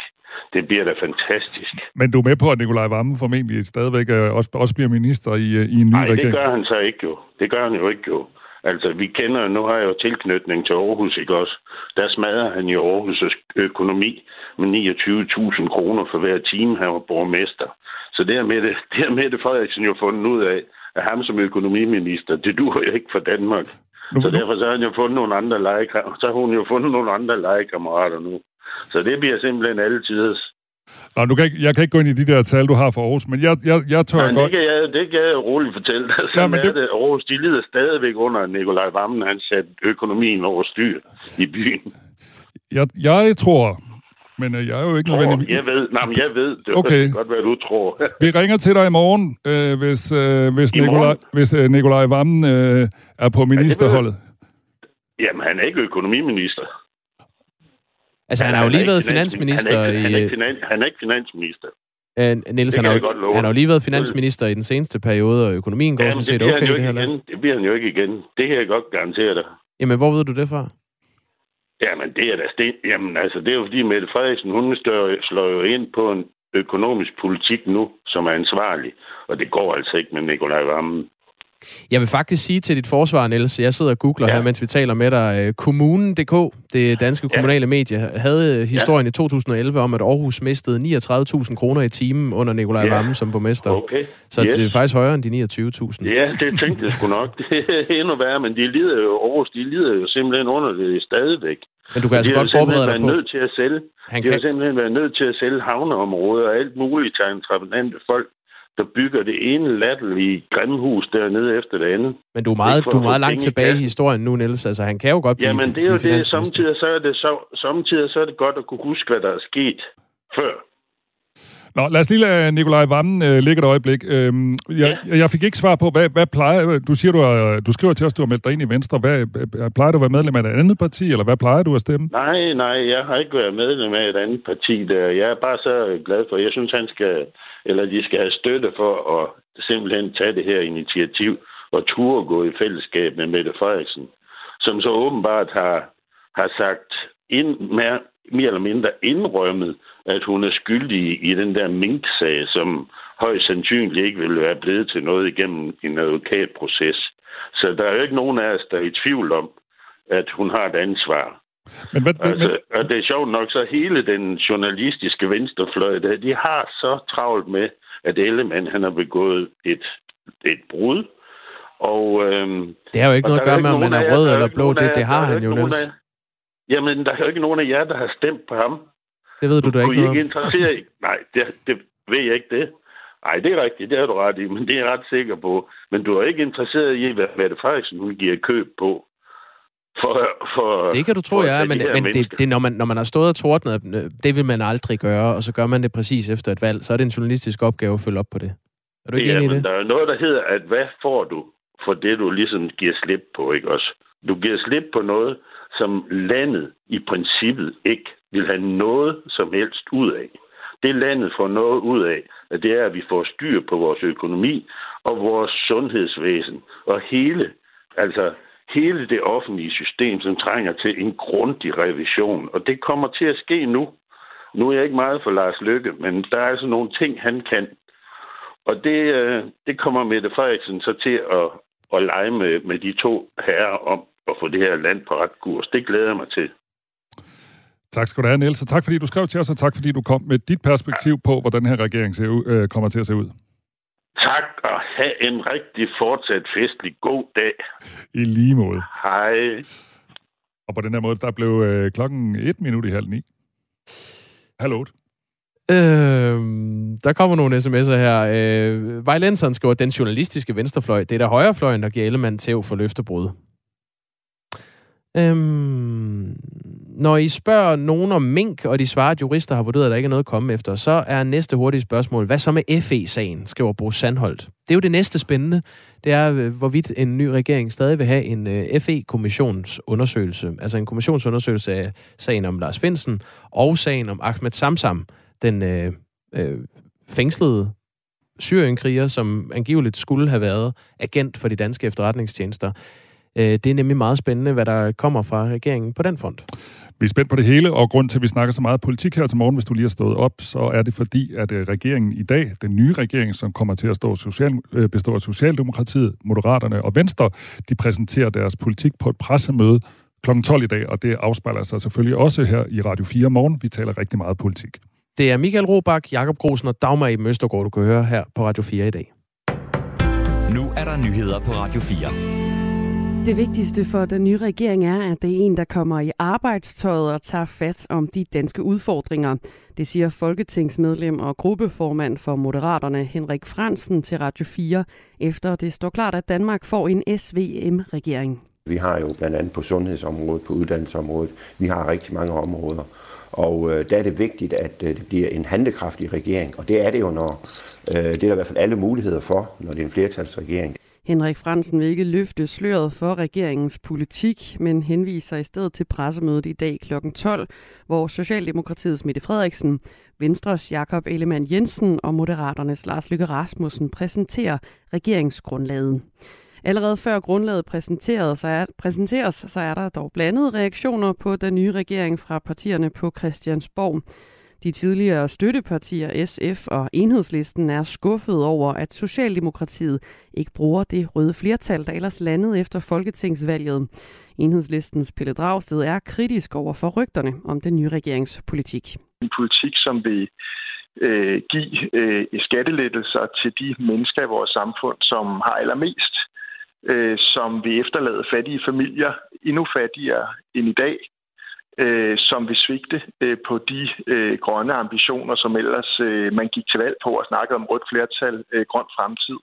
[SPEAKER 9] Det bliver da fantastisk.
[SPEAKER 4] Men du er med på, at Nikolaj Vammen formentlig stadigvæk øh, også, også bliver minister i, øh, i en ny
[SPEAKER 9] Nej,
[SPEAKER 4] regering?
[SPEAKER 9] det gør han så ikke jo. Det gør han jo ikke jo. Altså, vi kender, nu har jeg jo tilknytning til Aarhus, ikke også? Der smadrer han jo Aarhus' økonomi med 29.000 kroner for hver time, han var borgmester. Så det har Mette, <laughs> det har Mette Frederiksen jo fundet ud af, at ham som økonomiminister, det duer jo ikke for Danmark.
[SPEAKER 4] Nu-
[SPEAKER 9] Så derfor så har han jo fundet nogle andre legekammerater. Så har hun jo fundet nogle andre legekammerater nu. Så det bliver simpelthen altid.
[SPEAKER 4] Nå, du kan ikke, jeg kan ikke gå ind i de der tal, du har for Aarhus, men jeg, jeg, jeg tør
[SPEAKER 9] Men
[SPEAKER 4] godt...
[SPEAKER 9] det kan, jeg, det kan jeg roligt fortælle dig.
[SPEAKER 4] Ja, men det-
[SPEAKER 9] det... det. Aarhus, de lider stadigvæk under, at Nikolaj Vammen, han satte økonomien over styr i byen.
[SPEAKER 4] Jeg, jeg tror, men øh, jeg er jo ikke nødvendigvis...
[SPEAKER 9] jeg ved, nej, men jeg ved, det
[SPEAKER 4] Okay.
[SPEAKER 9] okay. godt, hvad du tror.
[SPEAKER 4] Vi ringer til dig i morgen, øh, hvis, øh, hvis,
[SPEAKER 9] I morgen?
[SPEAKER 4] Nikolaj, hvis øh, Nikolaj Vammen øh, er på ministerholdet.
[SPEAKER 9] Jamen, han er ikke økonomiminister.
[SPEAKER 3] Altså, han har jo lige været finansminister
[SPEAKER 9] han er, ikke, han, er
[SPEAKER 3] i...
[SPEAKER 9] ikke, han er ikke finansminister.
[SPEAKER 3] Øh, Niels,
[SPEAKER 9] Det
[SPEAKER 3] han har, jo- han har jo lige været finansminister i den seneste periode, og økonomien går sådan
[SPEAKER 9] Jamen, det
[SPEAKER 3] set okay
[SPEAKER 9] han
[SPEAKER 3] i det her
[SPEAKER 9] igen. Det bliver han jo ikke igen. Det kan jeg godt garantere dig.
[SPEAKER 3] Jamen, hvor ved du det fra?
[SPEAKER 9] Jamen, det er da sten. Jamen, altså, det er jo fordi Mette Frederiksen, hun slår, slår jo ind på en økonomisk politik nu, som er ansvarlig. Og det går altså ikke med Nikolaj Vammen.
[SPEAKER 3] Jeg vil faktisk sige til dit forsvar, Niels, jeg sidder og googler ja.
[SPEAKER 9] Ja.
[SPEAKER 3] her, mens vi taler med dig. Øh, Kommunen.dk, det danske
[SPEAKER 9] Ja.
[SPEAKER 3] kommunale medie, havde historien i 2011 om, at Aarhus mistede 39.000 kroner i timen under Nikolaj
[SPEAKER 9] Ja.
[SPEAKER 3] Vammen som borgmester.
[SPEAKER 9] Okay.
[SPEAKER 3] Så
[SPEAKER 9] Yes.
[SPEAKER 3] det er faktisk højere end de 29.000.
[SPEAKER 9] Ja, det tænkte jeg sgu nok. Det er endnu værre, men de lider jo, Aarhus, de lider jo simpelthen under det stadigvæk.
[SPEAKER 3] Men du kan altså
[SPEAKER 9] har
[SPEAKER 3] godt forberede dig på...
[SPEAKER 9] nødt til at sælge.
[SPEAKER 3] Han
[SPEAKER 9] de har
[SPEAKER 3] kan,
[SPEAKER 9] simpelthen været nødt til at sælge havneområder og alt muligt til entreprenante folk, der bygger det ene latterlige grimme hus dernede efter det andet.
[SPEAKER 3] men du er meget, du er meget langt tilbage i historien nu, Niels. Altså, han kan jo godt blive
[SPEAKER 9] Jamen, det er jo
[SPEAKER 3] blive
[SPEAKER 9] det. Samtidig så er det, så, samtidig så er det godt at kunne huske, hvad der er sket før.
[SPEAKER 4] Nå, lad os lige lade Nikolaj Vammen øh, ligge et øjeblik. Øhm, jeg, jeg fik ikke svar på, hvad, hvad plejer... Du siger, du, er, du skriver til os, du har meldt dig ind i Venstre. Hvad, øh, plejer du at være medlem af et andet parti, eller hvad plejer du at stemme?
[SPEAKER 9] Nej, nej, jeg har ikke været medlem af et andet parti der. Jeg er bare så glad for, jeg synes, han skal, eller de skal have støtte for at simpelthen tage det her initiativ og turde gå i fællesskab med Mette Frederiksen, som så åbenbart har, har sagt ind, mere, mere eller mindre indrømmet, at hun er skyldig i den der mink-sag, som højst sandsynligt ikke vil være blevet til noget igennem en advokatproces. Så der er jo ikke nogen af os, der er i tvivl om, at hun har et ansvar.
[SPEAKER 4] Men, hvad, men,
[SPEAKER 9] Altså, og det er sjovt nok, så hele den journalistiske venstrefløj, der, de har så travlt med, at Ellemann han har begået et, et brud. Og, øhm,
[SPEAKER 3] Det har jo ikke
[SPEAKER 9] og
[SPEAKER 3] noget at
[SPEAKER 9] der er
[SPEAKER 3] gøre med, om man er rød
[SPEAKER 9] er
[SPEAKER 3] eller blå. Det, det har han jo, Niels.
[SPEAKER 9] af- Jamen, der er jo ikke nogen af jer, der har stemt på ham.
[SPEAKER 3] Det ved du da ikke noget
[SPEAKER 9] ikke
[SPEAKER 3] om.
[SPEAKER 9] interessere i? Nej, det, det ved jeg ikke det. Nej, det er rigtigt, det er du ret i, men det er jeg ret sikker på. Men du er ikke interesseret i, hvad Mette Frederiksen hun giver køb på. For, for,
[SPEAKER 3] Det kan du tro,
[SPEAKER 9] for
[SPEAKER 3] jeg er, men, men
[SPEAKER 9] mennesker.
[SPEAKER 3] det, det, når, man, når man har stået og tordnet, det vil man aldrig gøre, og så gør man det præcis efter et valg, så er det en journalistisk opgave at følge op på det. Er du ikke enig i det?
[SPEAKER 9] der er noget, der hedder, at hvad får du for det, du ligesom giver slip på, ikke også? Du giver slip på noget, som landet i princippet ikke vil have noget som helst ud af. Det landet får noget ud af, at det er, at vi får styr på vores økonomi og vores sundhedsvæsen og hele, altså hele det offentlige system, som trænger til en grundig revision. Og det kommer til at ske nu. Nu er jeg ikke meget for Lars Lykke, men der er altså nogle ting, han kan. Og det, øh, det kommer Mette Frederiksen så til at, at lege med, med de to herrer om at få det her land på ret kurs. Det glæder jeg mig til.
[SPEAKER 4] Tak skal du have, Niels, og tak fordi du skrev til os, og tak fordi du kom med dit perspektiv på, hvordan den her regering ser ud, øh, kommer til at se ud.
[SPEAKER 9] Tak, og have en rigtig fortsat festlig god dag.
[SPEAKER 4] I lige måde.
[SPEAKER 9] Hej.
[SPEAKER 4] Og på den her måde, der blev øh, klokken et minut i halv ni. Hallo.
[SPEAKER 3] Øhm, der kommer nogle sms'er her. Øh, Vejlenseren skriver, den journalistiske venstrefløj, det er der højrefløjen, der giver Ellemann tæv for løftebrud. Øhm, når I spørger nogen om mink, og de svarer, at jurister har vurderet, at der ikke er noget at komme efter, så er næste hurtige spørgsmål, hvad så med FE-sagen, skriver Bo Sandholt. Det er jo det næste spændende. Det er, øh, hvorvidt en ny regering stadig vil have en øh, FE-kommissionsundersøgelse. Altså en kommissionsundersøgelse af sagen om Lars Finsen og sagen om Ahmed Samsam, den øh, øh, fængslede syrienkriger, som angiveligt skulle have været agent for de danske efterretningstjenester. Øh, det er nemlig meget spændende, hvad der kommer fra regeringen på den front.
[SPEAKER 4] Vi er spændt på det hele, og grund til, at vi snakker så meget politik her til morgen, hvis du lige har stået op, så er det fordi, at øh, regeringen i dag, den nye regering, som kommer til at stå social, øh, bestå af Socialdemokratiet, Moderaterne og Venstre, de præsenterer deres politik på et pressemøde kl. 12 i dag, og det afspejler sig selvfølgelig også her i Radio 4 morgen. Vi taler rigtig meget politik.
[SPEAKER 3] Det er Michael Robach, Jakob Grosen og Dagmar i Møstergaard, du kan høre her på Radio 4 i dag.
[SPEAKER 2] Nu er der nyheder på Radio 4.
[SPEAKER 10] Det vigtigste for den nye regering er, at det er en, der kommer i arbejdstøjet og tager fat om de danske udfordringer. Det siger folketingsmedlem og gruppeformand for Moderaterne Henrik Fransen til Radio 4, efter det står klart, at Danmark får en SVM-regering.
[SPEAKER 5] Vi har jo blandt andet på sundhedsområdet, på uddannelsesområdet, vi har rigtig mange områder. Og øh, der er det vigtigt, at øh, det bliver en handekraftig regering, og det er det jo, når øh, det er der i hvert fald alle muligheder for, når det er en flertalsregering.
[SPEAKER 10] Henrik Fransen vil ikke løfte sløret for regeringens politik, men henviser i stedet til pressemødet i dag kl. 12, hvor Socialdemokratiets Mette Frederiksen, Venstres Jakob Ellemann Jensen og Moderaternes Lars Lykke Rasmussen præsenterer regeringsgrundlaget. Allerede før grundlaget præsenteret, så er, præsenteres, så er der dog blandede reaktioner på den nye regering fra partierne på Christiansborg. De tidligere støttepartier SF og Enhedslisten er skuffet over, at Socialdemokratiet ikke bruger det røde flertal, der ellers landede efter folketingsvalget. Enhedslistens Pelle Dragsted er kritisk over for rygterne om den nye regeringspolitik.
[SPEAKER 6] En politik, som vil øh, give øh, skattelettelser til de mennesker i vores samfund, som har allermest øh, som vil efterlade fattige familier endnu fattigere end i dag, øh, som vil svigte øh, på de øh, grønne ambitioner, som ellers øh, man gik til valg på og snakkede om rødt flertal, øh, grøn fremtid.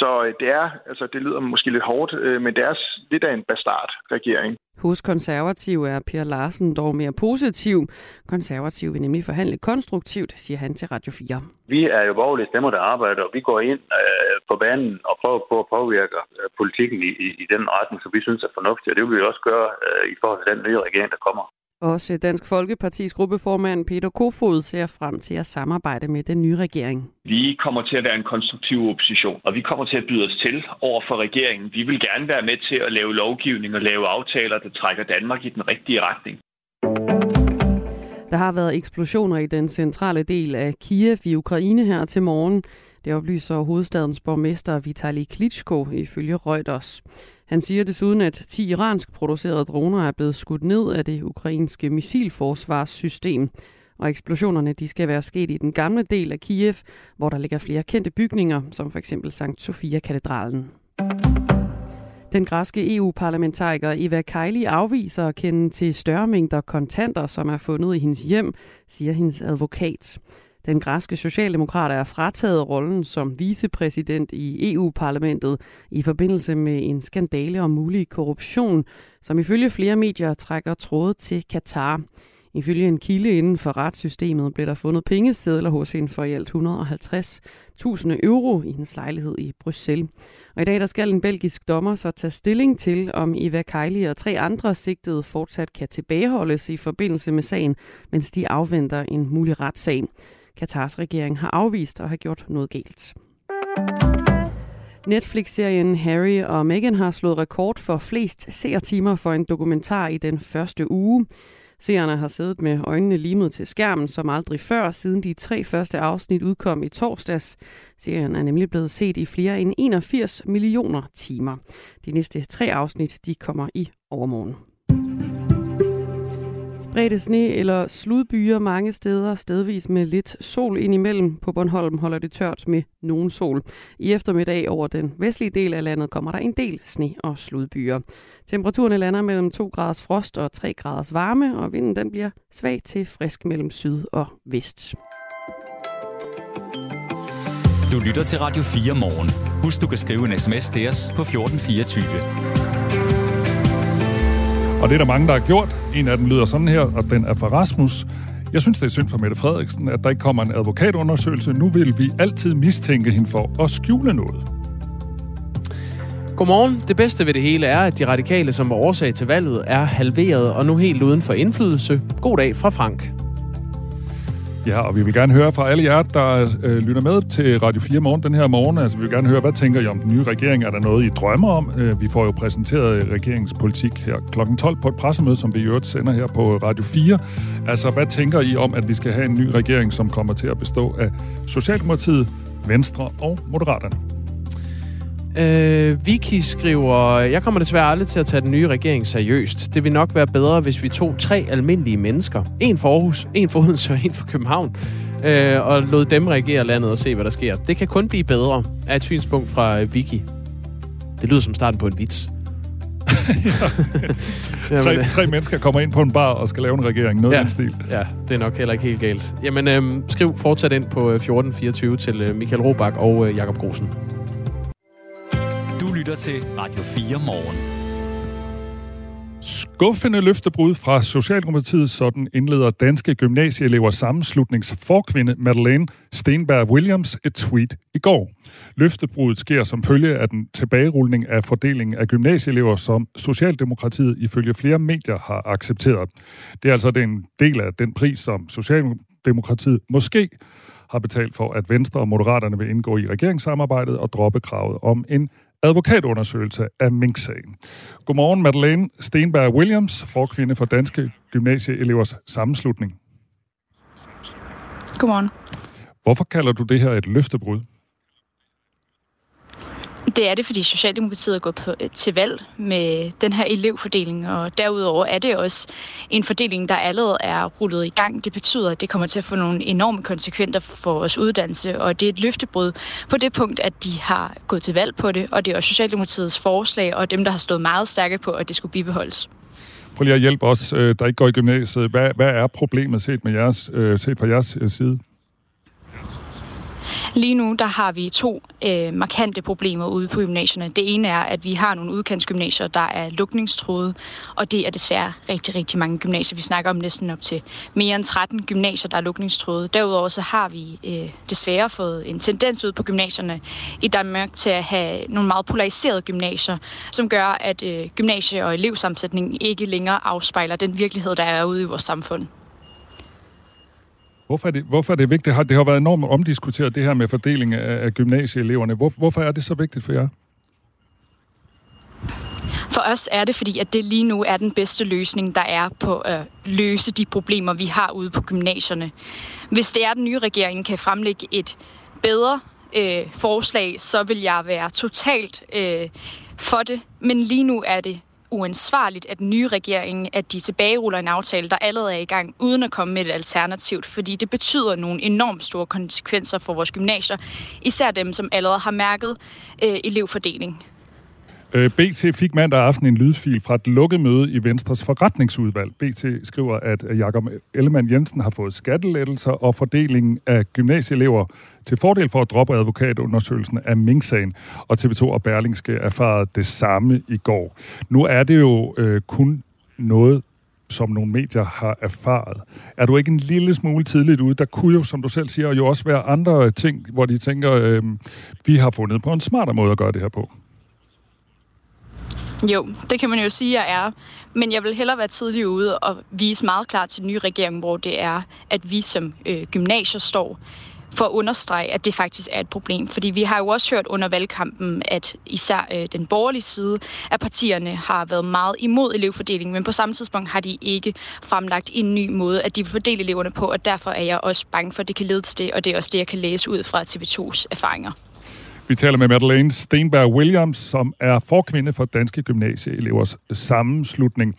[SPEAKER 6] Så øh, det er, altså det lyder måske lidt hårdt, øh, men det er lidt af en bastard-regering.
[SPEAKER 10] Hos konservative er Per Larsen dog mere positiv. Konservative vil nemlig forhandle konstruktivt, siger han til Radio 4.
[SPEAKER 11] Vi er jo borgerlige stemmer, der arbejder, og vi går ind øh, på banen og prøver på at påvirke øh, politikken i, i, i den retning, som vi synes er fornuftig, og det vil vi også gøre øh, i forhold til den nye regering, der kommer.
[SPEAKER 10] Også Dansk Folkepartis gruppeformand Peter Kofod ser frem til at samarbejde med den nye regering.
[SPEAKER 12] Vi kommer til at være en konstruktiv opposition, og vi kommer til at byde os til over for regeringen. Vi vil gerne være med til at lave lovgivning og lave aftaler, der trækker Danmark i den rigtige retning.
[SPEAKER 10] Der har været eksplosioner i den centrale del af Kiev i Ukraine her til morgen. Det oplyser hovedstadens borgmester Vitali Klitschko ifølge Reuters. Han siger desuden, at 10 iransk producerede droner er blevet skudt ned af det ukrainske missilforsvarssystem. Og eksplosionerne de skal være sket i den gamle del af Kiev, hvor der ligger flere kendte bygninger, som f.eks. Sankt Sofia-katedralen. Den græske EU-parlamentariker Eva Kaili afviser at kende til større mængder kontanter, som er fundet i hendes hjem, siger hendes advokat. Den græske socialdemokrat er frataget rollen som vicepræsident i EU-parlamentet i forbindelse med en skandale om mulig korruption, som ifølge flere medier trækker tråde til Katar. Ifølge en kilde inden for retssystemet blev der fundet pengesedler hos hende for i alt 150.000 euro i hendes lejlighed i Bruxelles. Og i dag der skal en belgisk dommer så tage stilling til, om Eva Kejli og tre andre sigtede fortsat kan tilbageholdes i forbindelse med sagen, mens de afventer en mulig retssag. Katars regering har afvist at have gjort noget galt. Netflix-serien Harry og Meghan har slået rekord for flest seertimer for en dokumentar i den første uge. Seerne har siddet med øjnene limet til skærmen som aldrig før, siden de tre første afsnit udkom i torsdags. Serien er nemlig blevet set i flere end 81 millioner timer. De næste tre afsnit de kommer i overmorgen. Spredte sne eller sludbyer mange steder, stedvis med lidt sol indimellem. På Bornholm holder det tørt med nogen sol. I eftermiddag over den vestlige del af landet kommer der en del sne og sludbyer. Temperaturen lander mellem 2 graders frost og 3 graders varme, og vinden den bliver svag til frisk mellem syd og vest.
[SPEAKER 2] Du lytter til Radio 4 morgen. Husk, du kan skrive en sms til os på 1424.
[SPEAKER 4] Og det er der mange, der har gjort. En af dem lyder sådan her, og den er fra Rasmus. Jeg synes, det er synd for Mette Frederiksen, at der ikke kommer en advokatundersøgelse. Nu vil vi altid mistænke hende for at skjule noget.
[SPEAKER 3] Godmorgen. Det bedste ved det hele er, at de radikale, som var årsag til valget, er halveret og nu helt uden for indflydelse. God dag fra Frank.
[SPEAKER 4] Ja, og vi vil gerne høre fra alle jer, der øh, lytter med til Radio 4 morgen den her morgen. Altså, vi vil gerne høre, hvad tænker I om den nye regering? Er der noget, I drømmer om? Øh, vi får jo præsenteret øh, regeringens politik her kl. 12 på et pressemøde, som vi i øvrigt sender her på Radio 4. Altså, hvad tænker I om, at vi skal have en ny regering, som kommer til at bestå af Socialdemokratiet, Venstre og Moderaterne?
[SPEAKER 3] Øh, Vicky skriver, jeg kommer desværre aldrig til at tage den nye regering seriøst. Det vil nok være bedre, hvis vi tog tre almindelige mennesker. En for Aarhus, en for Odense og en for København. Øh, og lod dem regere landet og se, hvad der sker. Det kan kun blive bedre, af et synspunkt fra øh, Vicky. Det lyder som starten på en vits.
[SPEAKER 4] ja. <laughs> tre, tre mennesker kommer ind på en bar og skal lave en regering. Noget
[SPEAKER 3] ja,
[SPEAKER 4] den stil.
[SPEAKER 3] Ja, det er nok heller ikke helt galt. Jamen, øhm, skriv fortsat ind på 1424 til øh, Michael Robach og øh, Jakob Grosen
[SPEAKER 2] lytter til Radio 4 morgen.
[SPEAKER 4] Skuffende løftebrud fra Socialdemokratiet, sådan indleder danske gymnasieelever sammenslutnings forkvinde Madeleine Stenberg Williams et tweet i går. Løftebruddet sker som følge af den tilbagerulning af fordelingen af gymnasieelever, som Socialdemokratiet ifølge flere medier har accepteret. Det er altså en del af den pris, som Socialdemokratiet måske har betalt for, at Venstre og Moderaterne vil indgå i regeringssamarbejdet og droppe kravet om en advokatundersøgelse af Mink-sagen. Godmorgen, Madeleine Stenberg Williams, forkvinde for Danske Gymnasieelevers Sammenslutning.
[SPEAKER 13] Godmorgen.
[SPEAKER 4] Hvorfor kalder du det her et løftebrud?
[SPEAKER 13] Det er det, fordi Socialdemokratiet er gået på, øh, til valg med den her elevfordeling, og derudover er det også en fordeling, der allerede er rullet i gang. Det betyder, at det kommer til at få nogle enorme konsekvenser for vores uddannelse, og det er et løftebrud på det punkt, at de har gået til valg på det, og det er også Socialdemokratiets forslag, og dem, der har stået meget stærke på, at det skulle bibeholdes.
[SPEAKER 4] Prøv lige at hjælpe os, øh, der ikke går i gymnasiet. Hvad, hvad er problemet set, med jeres, øh, set fra jeres side?
[SPEAKER 13] Lige nu der har vi to øh, markante problemer ude på gymnasierne. Det ene er, at vi har nogle udkantsgymnasier, der er lukningstruede, og det er desværre rigtig, rigtig mange gymnasier. Vi snakker om næsten op til mere end 13 gymnasier, der er lukningstruede. Derudover så har vi øh, desværre fået en tendens ud på gymnasierne i Danmark til at have nogle meget polariserede gymnasier, som gør, at øh, gymnasie- og elevsammensætningen ikke længere afspejler den virkelighed, der er ude i vores samfund.
[SPEAKER 4] Hvorfor er, det, hvorfor er det vigtigt? Det har, det har været enormt omdiskuteret, det her med fordeling af, af gymnasieeleverne. Hvor, hvorfor er det så vigtigt for jer?
[SPEAKER 13] For os er det, fordi at det lige nu er den bedste løsning, der er på at løse de problemer, vi har ude på gymnasierne. Hvis det er, at den nye regering kan fremlægge et bedre øh, forslag, så vil jeg være totalt øh, for det. Men lige nu er det uansvarligt at den nye regering, at de tilbageruller en aftale, der allerede er i gang, uden at komme med et alternativt, fordi det betyder nogle enormt store konsekvenser for vores gymnasier, især dem, som allerede har mærket øh, elevfordeling.
[SPEAKER 4] Øh, BT fik mandag aften en lydfil fra et lukket møde i Venstres forretningsudvalg. BT skriver, at øh, Jakob Ellemann Jensen har fået skattelettelser og fordelingen af gymnasieelever til fordel for at droppe advokatundersøgelsen af Mink-sagen, og TV2 og Berlingske erfarede det samme i går. Nu er det jo øh, kun noget, som nogle medier har erfaret. Er du ikke en lille smule tidligt ude? Der kunne jo, som du selv siger, jo også være andre ting, hvor de tænker, øh, vi har fundet på en smartere måde at gøre det her på.
[SPEAKER 13] Jo, det kan man jo sige, jeg er. Men jeg vil hellere være tidlig ude og vise meget klart til den nye regering, hvor det er, at vi som øh, gymnasier står for at understrege, at det faktisk er et problem. Fordi vi har jo også hørt under valgkampen, at især øh, den borgerlige side af partierne har været meget imod elevfordeling, men på samme tidspunkt har de ikke fremlagt en ny måde, at de vil fordele eleverne på, og derfor er jeg også bange for, at det kan lede til det, og det er også det, jeg kan læse ud fra TV2's erfaringer.
[SPEAKER 4] Vi taler med Madeleine Stenberg Williams, som er forkvinde for Danske Gymnasieelevers Sammenslutning.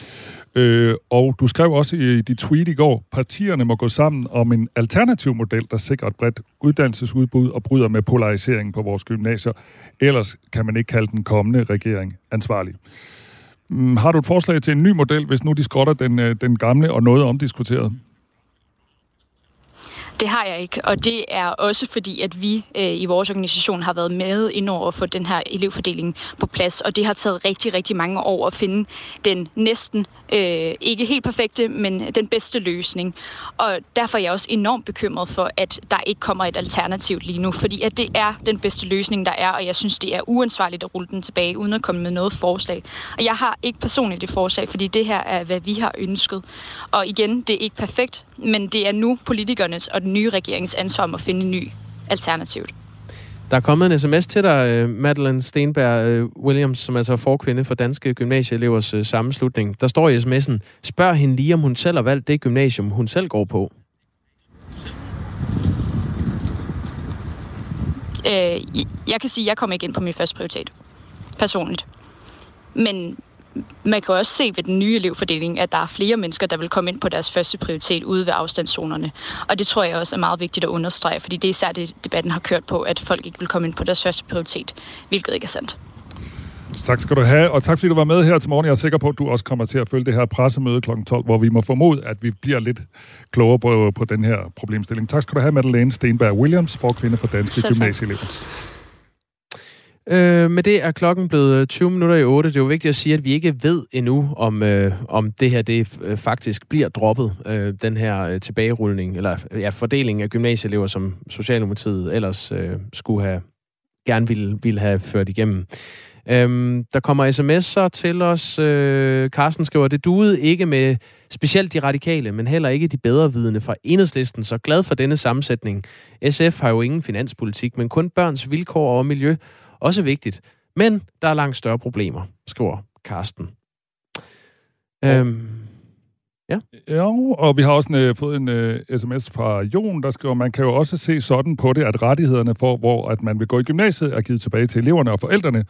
[SPEAKER 4] Øh, og du skrev også i dit tweet i går, partierne må gå sammen om en alternativ model, der sikrer et bredt uddannelsesudbud og bryder med polariseringen på vores gymnasier. Ellers kan man ikke kalde den kommende regering ansvarlig. Mm, har du et forslag til en ny model, hvis nu de skrotter den, øh, den gamle og noget omdiskuteret?
[SPEAKER 13] Det har jeg ikke, og det er også fordi, at vi øh, i vores organisation har været med ind over for den her elevfordeling på plads, og det har taget rigtig, rigtig mange år at finde den næsten øh, ikke helt perfekte, men den bedste løsning. Og derfor er jeg også enormt bekymret for, at der ikke kommer et alternativ lige nu, fordi at det er den bedste løsning, der er, og jeg synes, det er uansvarligt at rulle den tilbage, uden at komme med noget forslag. Og jeg har ikke personligt det forslag, fordi det her er, hvad vi har ønsket. Og igen, det er ikke perfekt, men det er nu politikernes og den nye regerings ansvar om at finde en ny alternativt.
[SPEAKER 3] Der er kommet en sms til dig, øh, Madeleine Stenberg øh, Williams, som altså er forkvinde for Danske Gymnasieelevers øh, sammenslutning. Der står i sms'en, spørg hende lige, om hun selv har valgt det gymnasium, hun selv går på.
[SPEAKER 13] Øh, jeg kan sige, at jeg kommer ikke ind på min første prioritet. Personligt. Men man kan også se ved den nye elevfordeling, at der er flere mennesker, der vil komme ind på deres første prioritet ude ved afstandszonerne. Og det tror jeg også er meget vigtigt at understrege, fordi det er især det, debatten har kørt på, at folk ikke vil komme ind på deres første prioritet, hvilket ikke er sandt.
[SPEAKER 4] Tak skal du have, og tak fordi du var med her til morgen. Jeg er sikker på, at du også kommer til at følge det her pressemøde kl. 12, hvor vi må formode, at vi bliver lidt klogere på, på den her problemstilling. Tak skal du have, Madeleine Stenberg Williams, for kvinde for Danske Gymnasieelever.
[SPEAKER 3] Øh, med det er klokken blevet øh, 20 minutter i 8. Det er jo vigtigt at sige, at vi ikke ved endnu, om, øh, om det her det øh, faktisk bliver droppet, øh, den her øh, tilbagerulning, eller ja, fordeling af gymnasieelever, som Socialdemokratiet ellers øh, skulle have gerne ville, ville have ført igennem. Øhm, der kommer sms'er til os. Øh, Carsten skriver, det duede ikke med specielt de radikale, men heller ikke de bedre vidende fra enhedslisten, så glad for denne sammensætning. SF har jo ingen finanspolitik, men kun børns vilkår og miljø. Også vigtigt. Men der er langt større problemer, skriver Carsten. Øhm,
[SPEAKER 4] ja. ja, og vi har også en, uh, fået en uh, sms fra Jon, der skriver, man kan jo også se sådan på det, at rettighederne for, hvor at man vil gå i gymnasiet, er givet tilbage til eleverne og forældrene.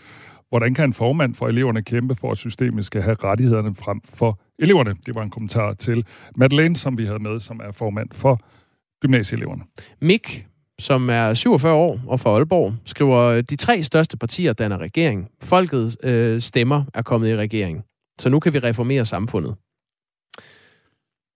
[SPEAKER 4] Hvordan kan en formand for eleverne kæmpe for, at systemet skal have rettighederne frem for eleverne? Det var en kommentar til Madeleine, som vi havde med, som er formand for gymnasieeleverne.
[SPEAKER 3] Mik som er 47 år og fra Aalborg, skriver, de tre største partier danner regering. Folkets øh, stemmer er kommet i regering. Så nu kan vi reformere samfundet.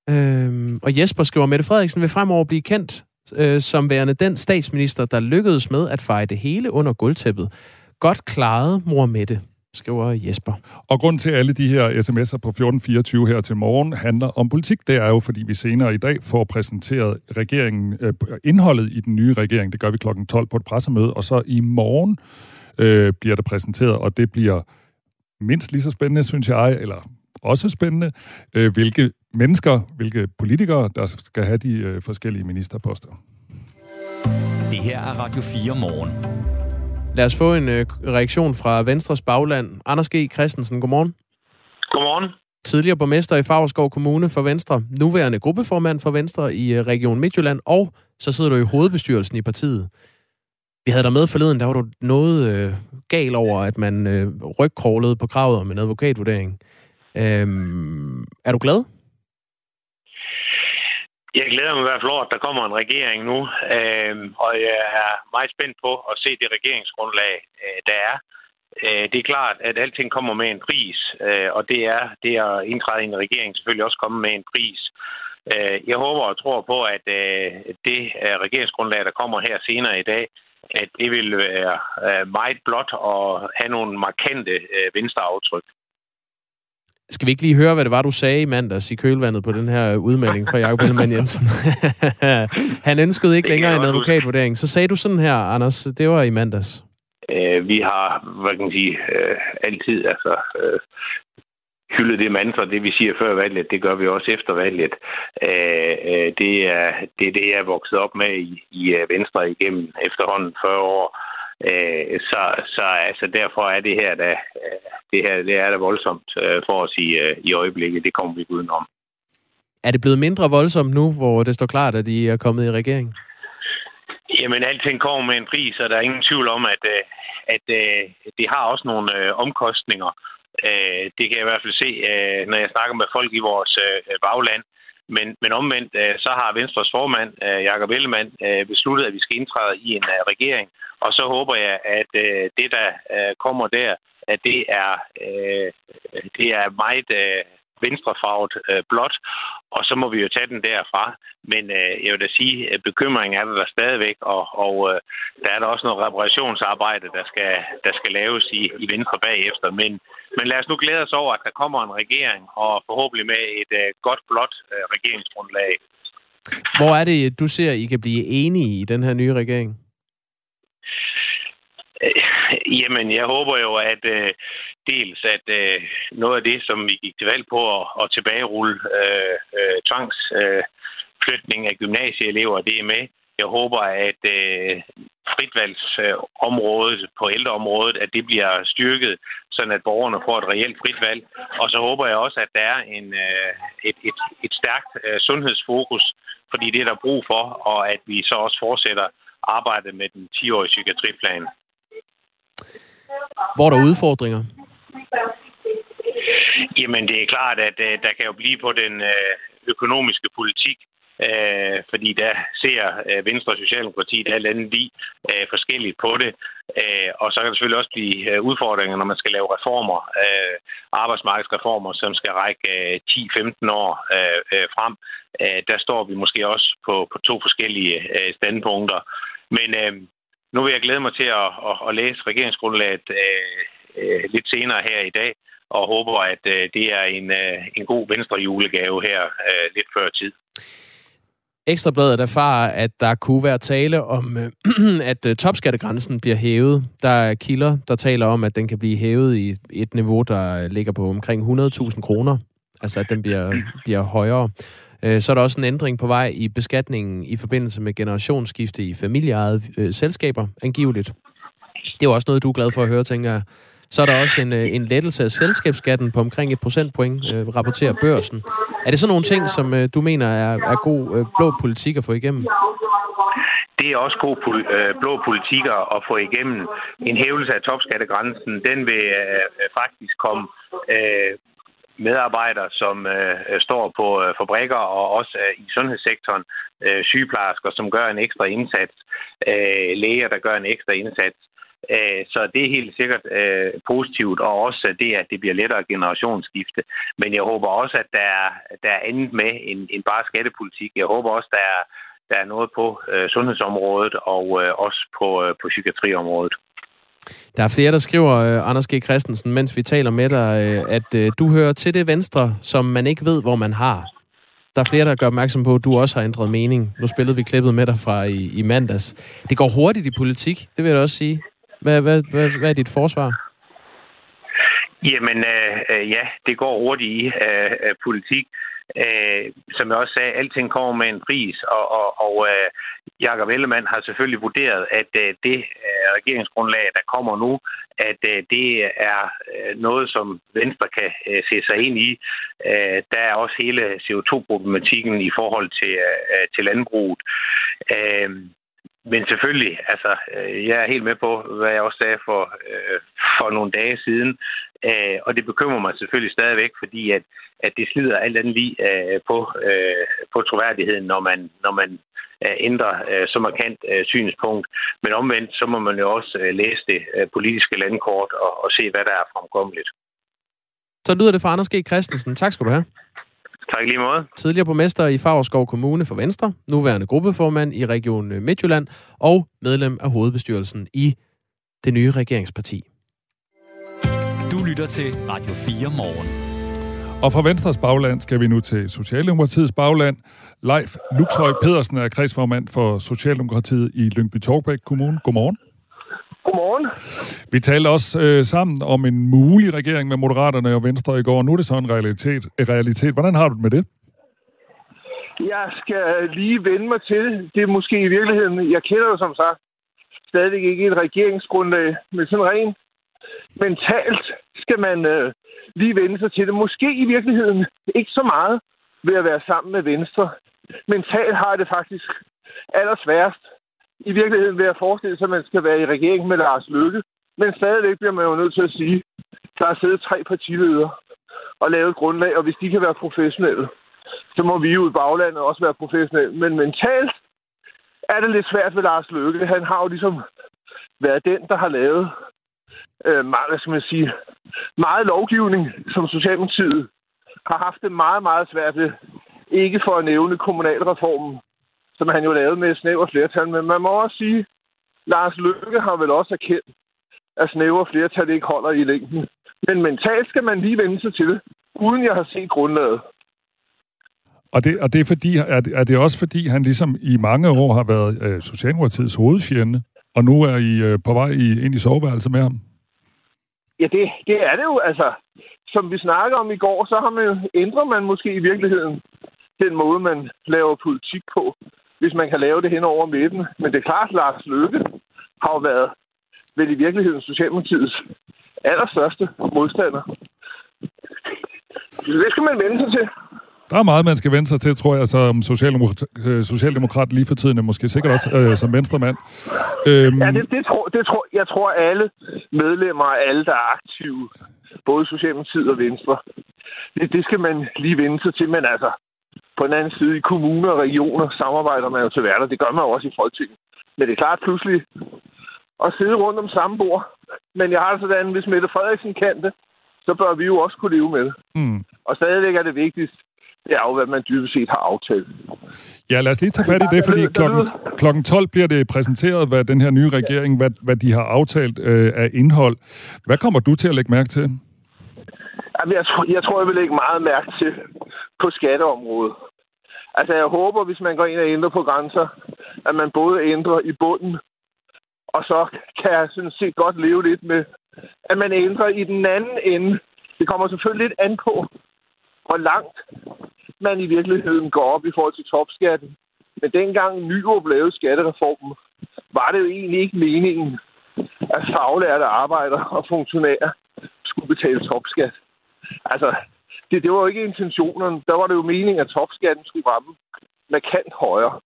[SPEAKER 3] Øh, og Jesper skriver, Mette Frederiksen vil fremover blive kendt øh, som værende den statsminister, der lykkedes med at feje det hele under gulvtæppet. Godt klaret, mor Mette skriver Jesper.
[SPEAKER 4] Og grund til alle de her sms'er på 1424 her til morgen handler om politik. Det er jo, fordi vi senere i dag får præsenteret regeringen, øh, indholdet i den nye regering. Det gør vi klokken 12 på et pressemøde. Og så i morgen øh, bliver det præsenteret, og det bliver mindst lige så spændende, synes jeg, eller også spændende, øh, hvilke mennesker, hvilke politikere, der skal have de øh, forskellige ministerposter.
[SPEAKER 2] Det her er Radio 4 morgen.
[SPEAKER 3] Lad os få en øh, reaktion fra Venstres bagland. Anders G. Christensen, godmorgen.
[SPEAKER 14] Godmorgen.
[SPEAKER 3] Tidligere borgmester i Favreskov Kommune for Venstre, nuværende gruppeformand for Venstre i øh, Region Midtjylland, og så sidder du i hovedbestyrelsen i partiet. Vi havde dig med forleden, der var du noget øh, gal over, at man øh, rygkrålede på kravet om en advokatvurdering. Øhm, er du glad?
[SPEAKER 14] Jeg glæder mig i hvert fald over, at der kommer en regering nu, øh, og jeg er meget spændt på at se det regeringsgrundlag, øh, der er. Øh, det er klart, at alting kommer med en pris, øh, og det er det at indtræde i en regering selvfølgelig også komme med en pris. Øh, jeg håber og tror på, at øh, det øh, regeringsgrundlag, der kommer her senere i dag, at det vil være øh, meget blot og have nogle markante øh, venstreaftryk.
[SPEAKER 3] Skal vi ikke lige høre, hvad det var, du sagde i mandags i kølvandet på den her udmelding fra Jacob Ellemann Jensen? <laughs> Han ønskede ikke længere en advokatvurdering. Så sagde du sådan her, Anders, det var i mandags.
[SPEAKER 14] Øh, vi har, hvad kan man sige, øh, altid altså, øh, hyldet det mantra, det vi siger før valget, det gør vi også efter valget. Øh, øh det, er, det er det, jeg er vokset op med i, i øh, Venstre igennem efterhånden 40 år. Øh, så, så altså, derfor er det her, der, det her det er da voldsomt øh, for os i, øh, i øjeblikket. Det kommer vi udenom.
[SPEAKER 3] Er det blevet mindre voldsomt nu, hvor det står klart, at I er kommet i regering?
[SPEAKER 14] Jamen, alting kommer med en pris, og der er ingen tvivl om, at, øh, at, at det har også nogle omkostninger. Det kan jeg i hvert fald se, når jeg snakker med folk i vores bagland. Men, men omvendt, øh, så har Venstres formand, øh, Jakob Ellemann, øh, besluttet, at vi skal indtræde i en regering. Og så håber jeg, at det, der kommer der, at det er, det er meget venstrefarvet blot, og så må vi jo tage den derfra. Men øh, jeg vil da sige, at bekymringen er der stadigvæk, og, og øh, der er der også noget reparationsarbejde, der skal, der skal laves i, i Venstre bagefter. Men, men lad os nu glæde os over, at der kommer en regering, og forhåbentlig med et øh, godt blot øh, regeringsgrundlag.
[SPEAKER 3] Hvor er det, du ser, I kan blive enige i den her nye regering?
[SPEAKER 14] Jamen, jeg håber jo, at øh, dels at øh, noget af det, som vi gik til valg på at, at tilbagerulle øh, øh, tvangs... Øh, af gymnasieelever, det er med. Jeg håber, at øh, fritvalgsområdet øh, på ældreområdet, at det bliver styrket, sådan at borgerne får et reelt frit valg. Og så håber jeg også, at der er en, øh, et, et, et stærkt øh, sundhedsfokus, fordi det er der brug for, og at vi så også fortsætter arbejdet med den 10-årige psykiatriplan.
[SPEAKER 3] Hvor er der udfordringer?
[SPEAKER 14] Jamen, det er klart, at øh, der kan jo blive på den øh, økonomiske politik, uh, fordi der ser Venstre og Socialdemokratiet alt andet lige uh, forskelligt på det. Uh, og så kan der selvfølgelig også blive uh, udfordringer, når man skal lave reformer, uh, arbejdsmarkedsreformer, som skal række 10-15 år uh, frem. Uh, der står vi måske også på, på to forskellige standpunkter. Men uh, nu vil jeg glæde mig til at, at, at læse regeringsgrundlaget øh, øh, lidt senere her i dag, og håber, at øh, det er en, øh, en god venstre julegave her øh, lidt før tid.
[SPEAKER 3] Ekstrabladet erfarer, at der kunne være tale om, øh, <clears throat> at øh, topskattegrænsen bliver hævet. Der er kilder, der taler om, at den kan blive hævet i et niveau, der ligger på omkring 100.000 kroner. Altså, at den bliver, bliver højere. Øh, så er der også en ændring på vej i beskatningen i forbindelse med generationsskifte i familieejede øh, selskaber, angiveligt. Det er jo også noget, du er glad for at høre, tænker jeg. Så er der også en, øh, en lettelse af selskabsskatten på omkring et procentpoint, øh, rapporterer børsen. Er det sådan nogle ting, som øh, du mener er, er god øh, blå politik at få igennem?
[SPEAKER 14] Det er også god øh, blå politik at få igennem. En hævelse af topskattegrænsen, den vil øh, øh faktisk komme øh, medarbejdere, som øh, står på øh, fabrikker og også øh, i sundhedssektoren, øh, sygeplejersker, som gør en ekstra indsats, øh, læger, der gør en ekstra indsats. Øh, så det er helt sikkert øh, positivt, og også det, at det bliver lettere generationsskifte. Men jeg håber også, at der er, der er andet med end, end bare skattepolitik. Jeg håber også, der er, der er noget på øh, sundhedsområdet og øh, også på, øh, på psykiatriområdet.
[SPEAKER 3] Der er flere, der skriver, øh, Anders G. Christensen, mens vi taler med dig, øh, at øh, du hører til det venstre, som man ikke ved, hvor man har. Der er flere, der gør opmærksom på, at du også har ændret mening. Nu spillede vi klippet med dig fra i, i mandags. Det går hurtigt i politik, det vil jeg også sige. Hvad, hvad, hvad, hvad er dit forsvar?
[SPEAKER 14] Jamen, øh, øh ja, det går hurtigt i øh, øh politik. Øh, som jeg også sagde, alting kommer med en pris, og, og, og øh, Jakob Ellemann har selvfølgelig vurderet, at øh, det øh, regeringsgrundlag, der kommer nu, at øh, det er øh, noget, som Venstre kan øh, se sig ind i. Øh, der er også hele CO2-problematikken i forhold til, øh, til landbruget. Øh, men selvfølgelig, altså, øh, jeg er helt med på, hvad jeg også sagde for, øh, for nogle dage siden, øh, og det bekymrer mig selvfølgelig stadigvæk, fordi at, at det slider alt andet lige øh, på, øh, på troværdigheden, når man, når man øh, ændrer øh, så markant øh, synspunkt. Men omvendt, så må man jo også øh, læse det øh, politiske landkort og, og se, hvad der er fremkommeligt.
[SPEAKER 3] Så lyder det fra Anders G. Christensen. Tak skal du have.
[SPEAKER 14] Tak lige måde.
[SPEAKER 3] Tidligere borgmester i Favrskov Kommune for Venstre, nuværende gruppeformand i Region Midtjylland og medlem af hovedbestyrelsen i det nye regeringsparti.
[SPEAKER 2] Lytter til Radio 4 morgen.
[SPEAKER 4] Og fra Venstres bagland skal vi nu til Socialdemokratiets bagland. Leif Luxhøj Pedersen er kredsformand for Socialdemokratiet i Lyngby Torbæk Kommune. Godmorgen.
[SPEAKER 15] Godmorgen.
[SPEAKER 4] Vi talte også øh, sammen om en mulig regering med Moderaterne og Venstre i går. Nu er det så en realitet. En realitet. Hvordan har du det med det?
[SPEAKER 15] Jeg skal lige vende mig til det måske i virkeligheden. Jeg kender jo som sagt stadig ikke et regeringsgrundlag, men sådan rent mentalt skal man øh, lige vende sig til det. Måske i virkeligheden ikke så meget ved at være sammen med Venstre. Mentalt har det faktisk allersværst i virkeligheden ved at forestille sig, at man skal være i regering med Lars Løkke. Men stadigvæk bliver man jo nødt til at sige, at der er siddet tre partiledere og lavet et grundlag, og hvis de kan være professionelle, så må vi jo i baglandet også være professionelle. Men mentalt er det lidt svært ved Lars Løkke. Han har jo ligesom været den, der har lavet øh, meget, hvad skal man sige, meget lovgivning, som Socialdemokratiet har haft det meget, meget svært ved. Ikke for at nævne kommunalreformen, som han jo lavede med snæver flertal. Men man må også sige, Lars Løkke har vel også erkendt, at snæver flertal ikke holder i længden. Men mentalt skal man lige vende sig til det, uden jeg har set grundlaget.
[SPEAKER 4] Og det, og det er, fordi, er, det, er det også fordi, han ligesom i mange år har været øh, Socialdemokratiets hovedfjende, og nu er I øh, på vej i, ind i soveværelset med ham?
[SPEAKER 15] Ja, det, det er det jo. Altså, som vi snakker om i går, så har man, ændrer man måske i virkeligheden den måde, man laver politik på, hvis man kan lave det hen over midten. Men det er klart, Lars Løkke har jo været vel i virkeligheden Socialdemokratiets allerstørste modstander. Det skal man vende sig til.
[SPEAKER 4] Der er meget, man skal vende sig til, tror jeg, som socialdemokrat, øh, socialdemokrat lige for tiden, måske sikkert også øh, som venstremand.
[SPEAKER 15] Øhm... Ja, det, det, tror, det tror, jeg tror alle medlemmer og alle, der er aktive, både Socialdemokratiet og Venstre, det, det skal man lige vende sig til, men altså, på den anden side, i kommuner og regioner samarbejder man jo til hverdag. Det gør man jo også i Folketinget. Men det er klart pludselig at sidde rundt om samme bord. Men jeg har det sådan, hvis Mette Frederiksen kan det, så bør vi jo også kunne leve med det.
[SPEAKER 4] Mm.
[SPEAKER 15] Og stadigvæk er det vigtigst, det er jo, hvad man dybest set har aftalt.
[SPEAKER 4] Ja, lad os lige tage fat i det, fordi klokken, klokken 12 bliver det præsenteret, hvad den her nye regering, hvad, hvad de har aftalt øh, af indhold. Hvad kommer du til at lægge mærke til?
[SPEAKER 15] Jamen, jeg, tror, jeg tror, jeg vil lægge meget mærke til på skatteområdet. Altså, jeg håber, hvis man går ind og ændrer på grænser, at man både ændrer i bunden, og så kan jeg sådan set godt leve lidt med, at man ændrer i den anden ende. Det kommer selvfølgelig lidt an på, hvor langt man i virkeligheden går op i forhold til topskatten. Men dengang Nyrup lavede skattereformen, var det jo egentlig ikke meningen, at faglærte arbejdere og funktionærer skulle betale topskat. Altså, det, det var jo ikke intentionen. Der var det jo meningen, at topskatten skulle ramme markant højere.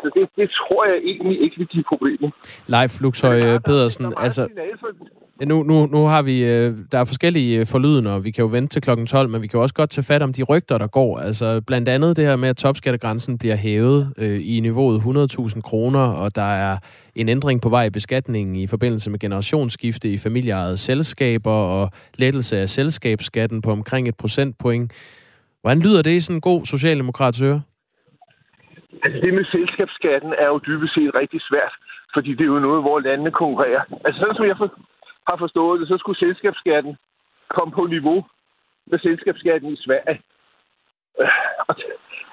[SPEAKER 15] Så det, det tror jeg egentlig ikke vil give problemer.
[SPEAKER 3] Leif Luxhøj Pedersen, altså... Nu, nu, nu har vi, øh, der er forskellige øh, forlydende, og vi kan jo vente til klokken 12, men vi kan jo også godt tage fat om de rygter, der går. Altså blandt andet det her med, at topskattegrænsen bliver hævet øh, i niveauet 100.000 kroner, og der er en ændring på vej i beskatningen i forbindelse med generationsskifte i familieejede selskaber og lettelse af selskabsskatten på omkring et procentpoint. Hvordan lyder det i sådan en god socialdemokrats øre?
[SPEAKER 15] Altså det med selskabsskatten er jo dybest set rigtig svært, fordi det er jo noget, hvor landene konkurrerer. Altså sådan som jeg har forstået det, så skulle selskabsskatten komme på niveau med selskabsskatten i Sverige. Øh,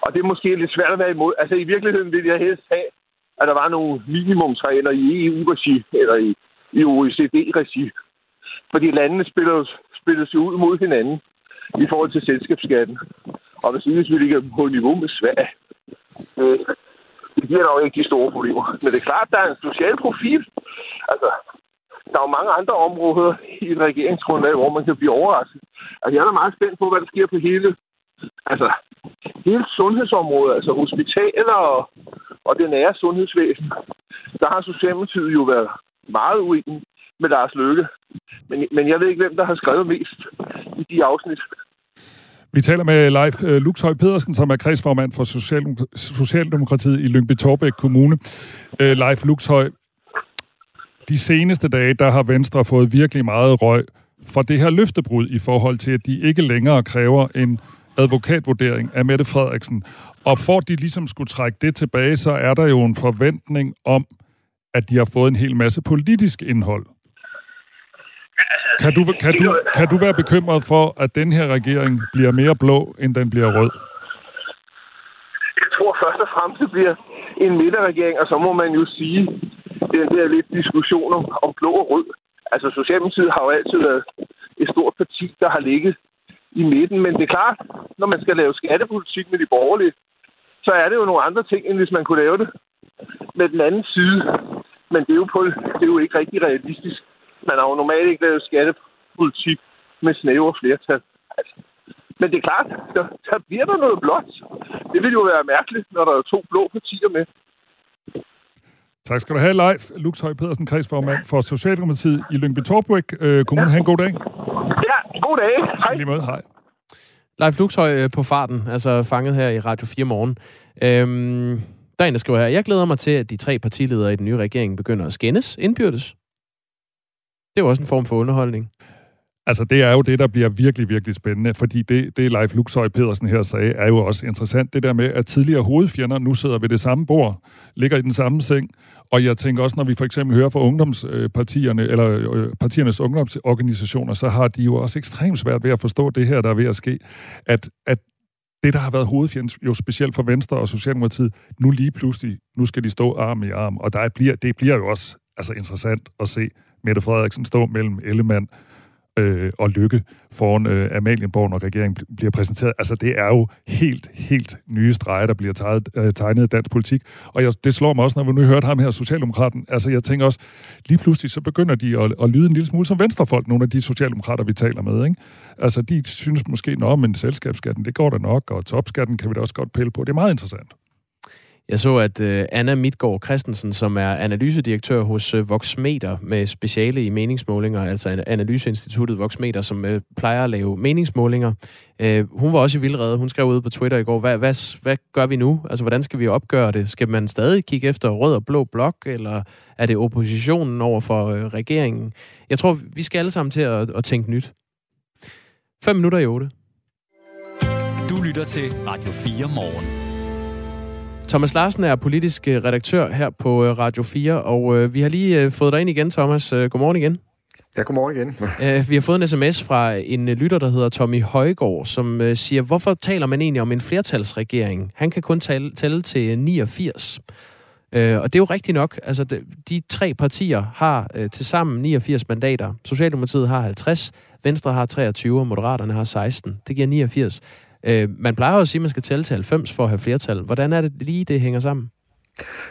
[SPEAKER 15] og, det er måske lidt svært at være imod. Altså i virkeligheden ville jeg helst have, at der var nogle minimumsregler i EU-regi eller i, i OECD-regi. Fordi landene spiller, spiller sig ud mod hinanden i forhold til selskabsskatten. Og hvis, hvis vi ligger på niveau med Sverige, øh, det giver nok ikke de store problemer. Men det er klart, at der er en social profil. Altså, der er jo mange andre områder i et regeringsgrundlag, hvor man kan blive overrasket. Altså, jeg er da meget spændt på, hvad der sker på hele, altså, hele sundhedsområdet, altså hospitaler og, og det nære sundhedsvæsen. Der har Socialdemokratiet jo været meget uenig med Lars Løkke. Men, men jeg ved ikke, hvem der har skrevet mest i de afsnit.
[SPEAKER 4] Vi taler med Leif øh, Luxhøj Pedersen, som er kredsformand for Socialdemokratiet i Lyngby Torbæk Kommune. Øh, Leif Luxhøj, de seneste dage, der har Venstre fået virkelig meget røg for det her løftebrud i forhold til, at de ikke længere kræver en advokatvurdering af Mette Frederiksen. Og for at de ligesom skulle trække det tilbage, så er der jo en forventning om, at de har fået en hel masse politisk indhold. Kan du, kan, du, kan du være bekymret for, at den her regering bliver mere blå, end den bliver rød?
[SPEAKER 15] Jeg tror først og fremmest, det bliver en midterregering, og så må man jo sige, den der lidt diskussioner om, om blå og rød. Altså, Socialdemokratiet har jo altid været et stort parti, der har ligget i midten, men det er klart, når man skal lave skattepolitik med de borgerlige, så er det jo nogle andre ting, end hvis man kunne lave det med den anden side. Men det er jo, på, det er jo ikke rigtig realistisk. Man har jo normalt ikke lavet skattepolitik med snævre flertal. Altså. Men det er klart, der, der bliver der noget blåt. Det vil jo være mærkeligt, når der er to blå partier med.
[SPEAKER 4] Tak skal du have, Leif Lux Høj Pedersen, kredsformand for Socialdemokratiet i Lyngby Torbæk. Øh, Kommune, ja. have en god dag.
[SPEAKER 15] Ja, god dag. Hej.
[SPEAKER 4] Lige måde, hej.
[SPEAKER 3] Leif Luxhøj øh, på farten, altså fanget her i Radio 4 morgen. Øhm, der er en, der skriver her, jeg glæder mig til, at de tre partiledere i den nye regering begynder at skændes indbyrdes. Det er jo også en form for underholdning.
[SPEAKER 4] Altså, det er jo det, der bliver virkelig, virkelig spændende, fordi det, det Leif Luxhøj Pedersen her sagde, er jo også interessant. Det der med, at tidligere hovedfjender nu sidder ved det samme bord, ligger i den samme seng, og jeg tænker også, når vi for eksempel hører fra ungdomspartierne, øh, eller øh, partiernes ungdomsorganisationer, så har de jo også ekstremt svært ved at forstå det her, der er ved at ske, at, at det, der har været hovedfjend, jo specielt for Venstre og Socialdemokratiet, nu lige pludselig, nu skal de stå arm i arm, og der bliver, det bliver jo også altså interessant at se Mette Frederiksen stå mellem Ellemann øh, og Lykke foran øh, Amalienborg, når regeringen bliver præsenteret. Altså, det er jo helt, helt nye streger, der bliver tegnet, øh, tegnet i dansk politik. Og jeg, det slår mig også, når vi nu hørte ham her, Socialdemokraten. Altså, jeg tænker også, lige pludselig så begynder de at, at lyde en lille smule som venstrefolk, nogle af de socialdemokrater, vi taler med. Ikke? Altså, de synes måske, nå, men selskabsskatten, det går da nok, og topskatten kan vi da også godt pille på. Det er meget interessant.
[SPEAKER 3] Jeg så, at øh, Anna Midgaard Christensen, som er analysedirektør hos øh, Voxmeter med speciale i meningsmålinger, altså analyseinstituttet Voxmeter, som øh, plejer at lave meningsmålinger, hun var også i vildrede. Hun skrev ud på Twitter i går, hvad, hvad, hvad gør vi nu? Altså, hvordan skal vi opgøre det? Skal man stadig kigge efter rød og blå blok, eller er det oppositionen over for regeringen? Jeg tror, vi skal alle sammen til at, at tænke nyt. 5 minutter i 8.
[SPEAKER 2] Du lytter til Radio 4 morgen.
[SPEAKER 3] Thomas Larsen er politisk øh, redaktør her på øh, Radio 4, og øh, vi har lige fået dig ind igen, Thomas. Godmorgen igen.
[SPEAKER 7] Ja, godmorgen igen. <laughs>
[SPEAKER 3] vi har fået en sms fra en lytter, der hedder Tommy Højgaard, som siger, hvorfor taler man egentlig om en flertalsregering? Han kan kun tælle, tælle til 89. og det er jo rigtigt nok. Altså, de, tre partier har til sammen 89 mandater. Socialdemokratiet har 50, Venstre har 23, og Moderaterne har 16. Det giver 89. Øh, man plejer jo at sige, at man skal tælle til 90 for at have flertal. Hvordan er det lige, det hænger sammen?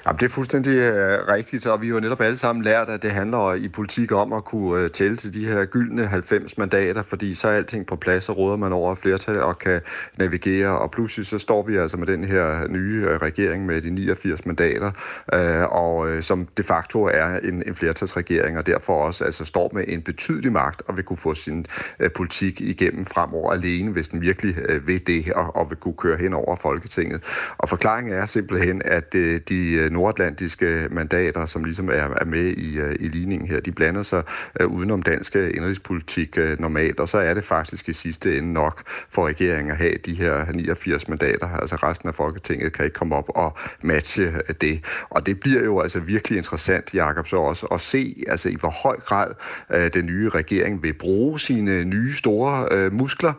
[SPEAKER 7] Jamen, det er fuldstændig uh, rigtigt, og vi har jo netop alle sammen lært, at det handler i politik om at kunne øh, tælle til de her gyldne 90 mandater, fordi så er alting på plads, og råder man over flertal og kan navigere, og pludselig så står vi altså med den her nye øh, regering med de 89 mandater, uh, og som de facto er en, en flertalsregering, og derfor også altså, står med en betydelig magt og vil kunne få sin politik igennem fremover alene, hvis den virkelig uh, vil det, og, og vil kunne køre hen over Folketinget. Og forklaringen er simpelthen, at uh, de de øh, nordatlantiske mandater, som ligesom er, er med i, øh, i ligningen her, de blander sig øh, udenom dansk indrigspolitik normalt, og så er det faktisk i sidste ende nok for regeringen at have de her 89 mandater. Altså resten af Folketinget kan ikke komme op og matche det. Og det bliver jo altså virkelig interessant, Jakob, så også at se, altså i hvor høj grad den nye regering vil bruge sine nye store muskler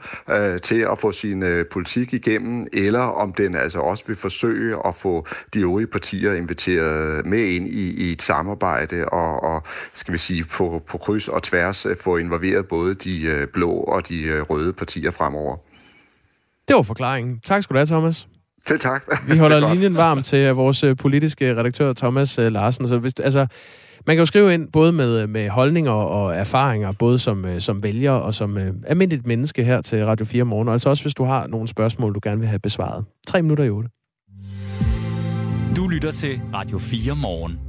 [SPEAKER 7] til at få sin politik igennem, eller om den altså også vil forsøge at få de øvrige partier partier inviteret med ind i, i et samarbejde og, og skal vi sige på, på kryds og tværs øh, få involveret både de øh, blå og de øh, røde partier fremover.
[SPEAKER 3] Det var forklaringen. Tak skal du have, Thomas.
[SPEAKER 7] Til tak.
[SPEAKER 3] Vi <laughs> holder linjen varm til vores politiske redaktør Thomas Larsen. Så hvis, altså, man kan jo skrive ind både med, med holdninger og erfaringer, både som, som vælger og som uh, almindeligt menneske her til Radio 4 morgen. Og altså også, hvis du har nogle spørgsmål, du gerne vil have besvaret. 3 minutter i 8.
[SPEAKER 2] Lytter til Radio 4 morgen.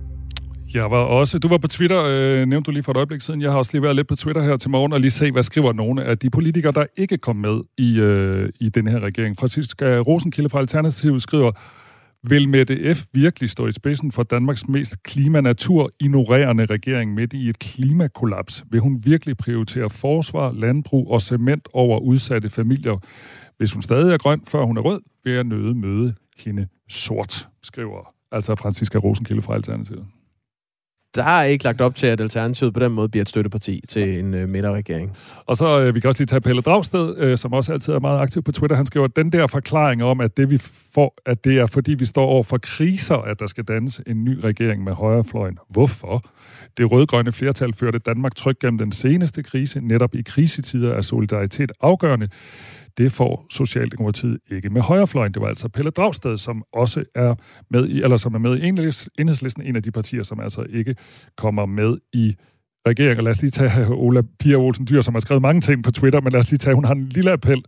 [SPEAKER 4] Jeg var også, du var på Twitter, øh, nævnte du lige for et øjeblik siden. Jeg har også lige været lidt på Twitter her til morgen og lige se, hvad skriver nogle af de politikere, der ikke kom med i, øh, i den her regering. Franziska Rosenkilde fra Alternativet skriver, vil Mette F. virkelig stå i spidsen for Danmarks mest klimanatur-ignorerende regering midt i et klimakollaps? Vil hun virkelig prioritere forsvar, landbrug og cement over udsatte familier? Hvis hun stadig er grøn, før hun er rød, vil jeg nøde møde hende sort, skriver altså Franziska Rosenkilde fra Alternativet.
[SPEAKER 3] Der er ikke lagt op til, at Alternativet på den måde bliver et støtteparti til en øh, midterregering.
[SPEAKER 4] Og så øh, vi kan også lige tage Pelle Dragsted, øh, som også altid er meget aktiv på Twitter. Han skriver, den der forklaring om, at det, vi får, at det er fordi, vi står over for kriser, at der skal dannes en ny regering med højrefløjen. Hvorfor? Det rødgrønne flertal førte Danmark trygt gennem den seneste krise. Netop i krisetider er solidaritet afgørende. Det får Socialdemokratiet ikke med højrefløjen. Det var altså Pelle Dragsted, som også er med i, eller som er med i enhedslisten, en af de partier, som altså ikke kommer med i regeringen. Og lad os lige tage Ola Pia Olsen Dyr, som har skrevet mange ting på Twitter, men lad os lige tage, hun har en lille appel.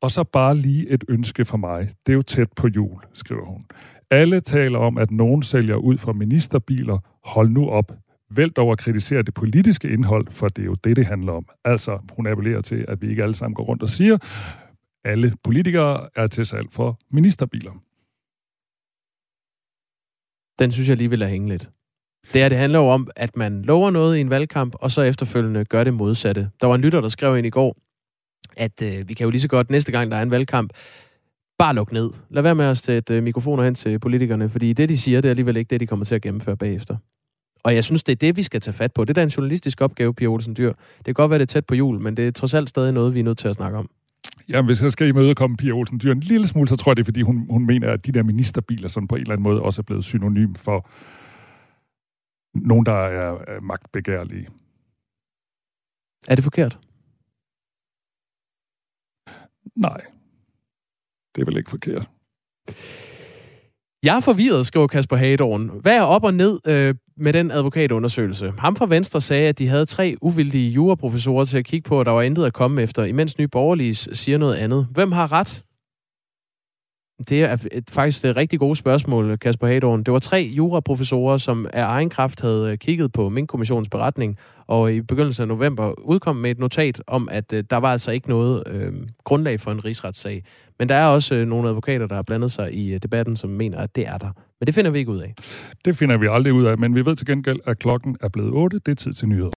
[SPEAKER 4] Og så bare lige et ønske for mig. Det er jo tæt på jul, skriver hun. Alle taler om, at nogen sælger ud fra ministerbiler. Hold nu op. Vælg over at kritisere det politiske indhold, for det er jo det, det handler om. Altså, hun appellerer til, at vi ikke alle sammen går rundt og siger, alle politikere er til salg for ministerbiler.
[SPEAKER 3] Den synes jeg lige vil lade hænge lidt. Det er, det handler jo om, at man lover noget i en valgkamp, og så efterfølgende gør det modsatte. Der var en lytter, der skrev ind i går, at øh, vi kan jo lige så godt næste gang, der er en valgkamp, bare lukke ned. Lad være med at sætte øh, mikrofoner hen til politikerne, fordi det, de siger, det er alligevel ikke det, de kommer til at gennemføre bagefter. Og jeg synes, det er det, vi skal tage fat på. Det er en journalistisk opgave, Pia Olsen Dyr. Det kan godt være, det er tæt på jul, men det er trods alt stadig noget, vi er nødt til at snakke om.
[SPEAKER 4] Ja, hvis jeg skal i møde imødekomme Pia Olsen Dyr en lille smule, så tror jeg, det er, fordi hun, hun mener, at de der ministerbiler sådan på en eller anden måde også er blevet synonym for nogen, der er magtbegærlige.
[SPEAKER 3] Er det forkert?
[SPEAKER 4] Nej. Det er vel ikke forkert.
[SPEAKER 3] Jeg er forvirret, skriver Kasper Hagedorn. Hvad er op og ned øh, med den advokatundersøgelse? Ham fra Venstre sagde, at de havde tre uvildige juraprofessorer til at kigge på, og der var intet at komme efter, imens Nye Borgerlige siger noget andet. Hvem har ret? Det er et, faktisk et rigtig gode spørgsmål, Kasper Hadorn. Det var tre juraprofessorer, som af egen kraft havde øh, kigget på Mink-kommissionens beretning, og i begyndelsen af november udkom med et notat om, at øh, der var altså ikke noget øh, grundlag for en rigsretssag. Men der er også øh, nogle advokater, der har blandet sig i øh, debatten, som mener, at det er der. Men det finder vi ikke ud af.
[SPEAKER 4] Det finder vi aldrig ud af, men vi ved til gengæld, at klokken er blevet 8. Det er tid til nyheder.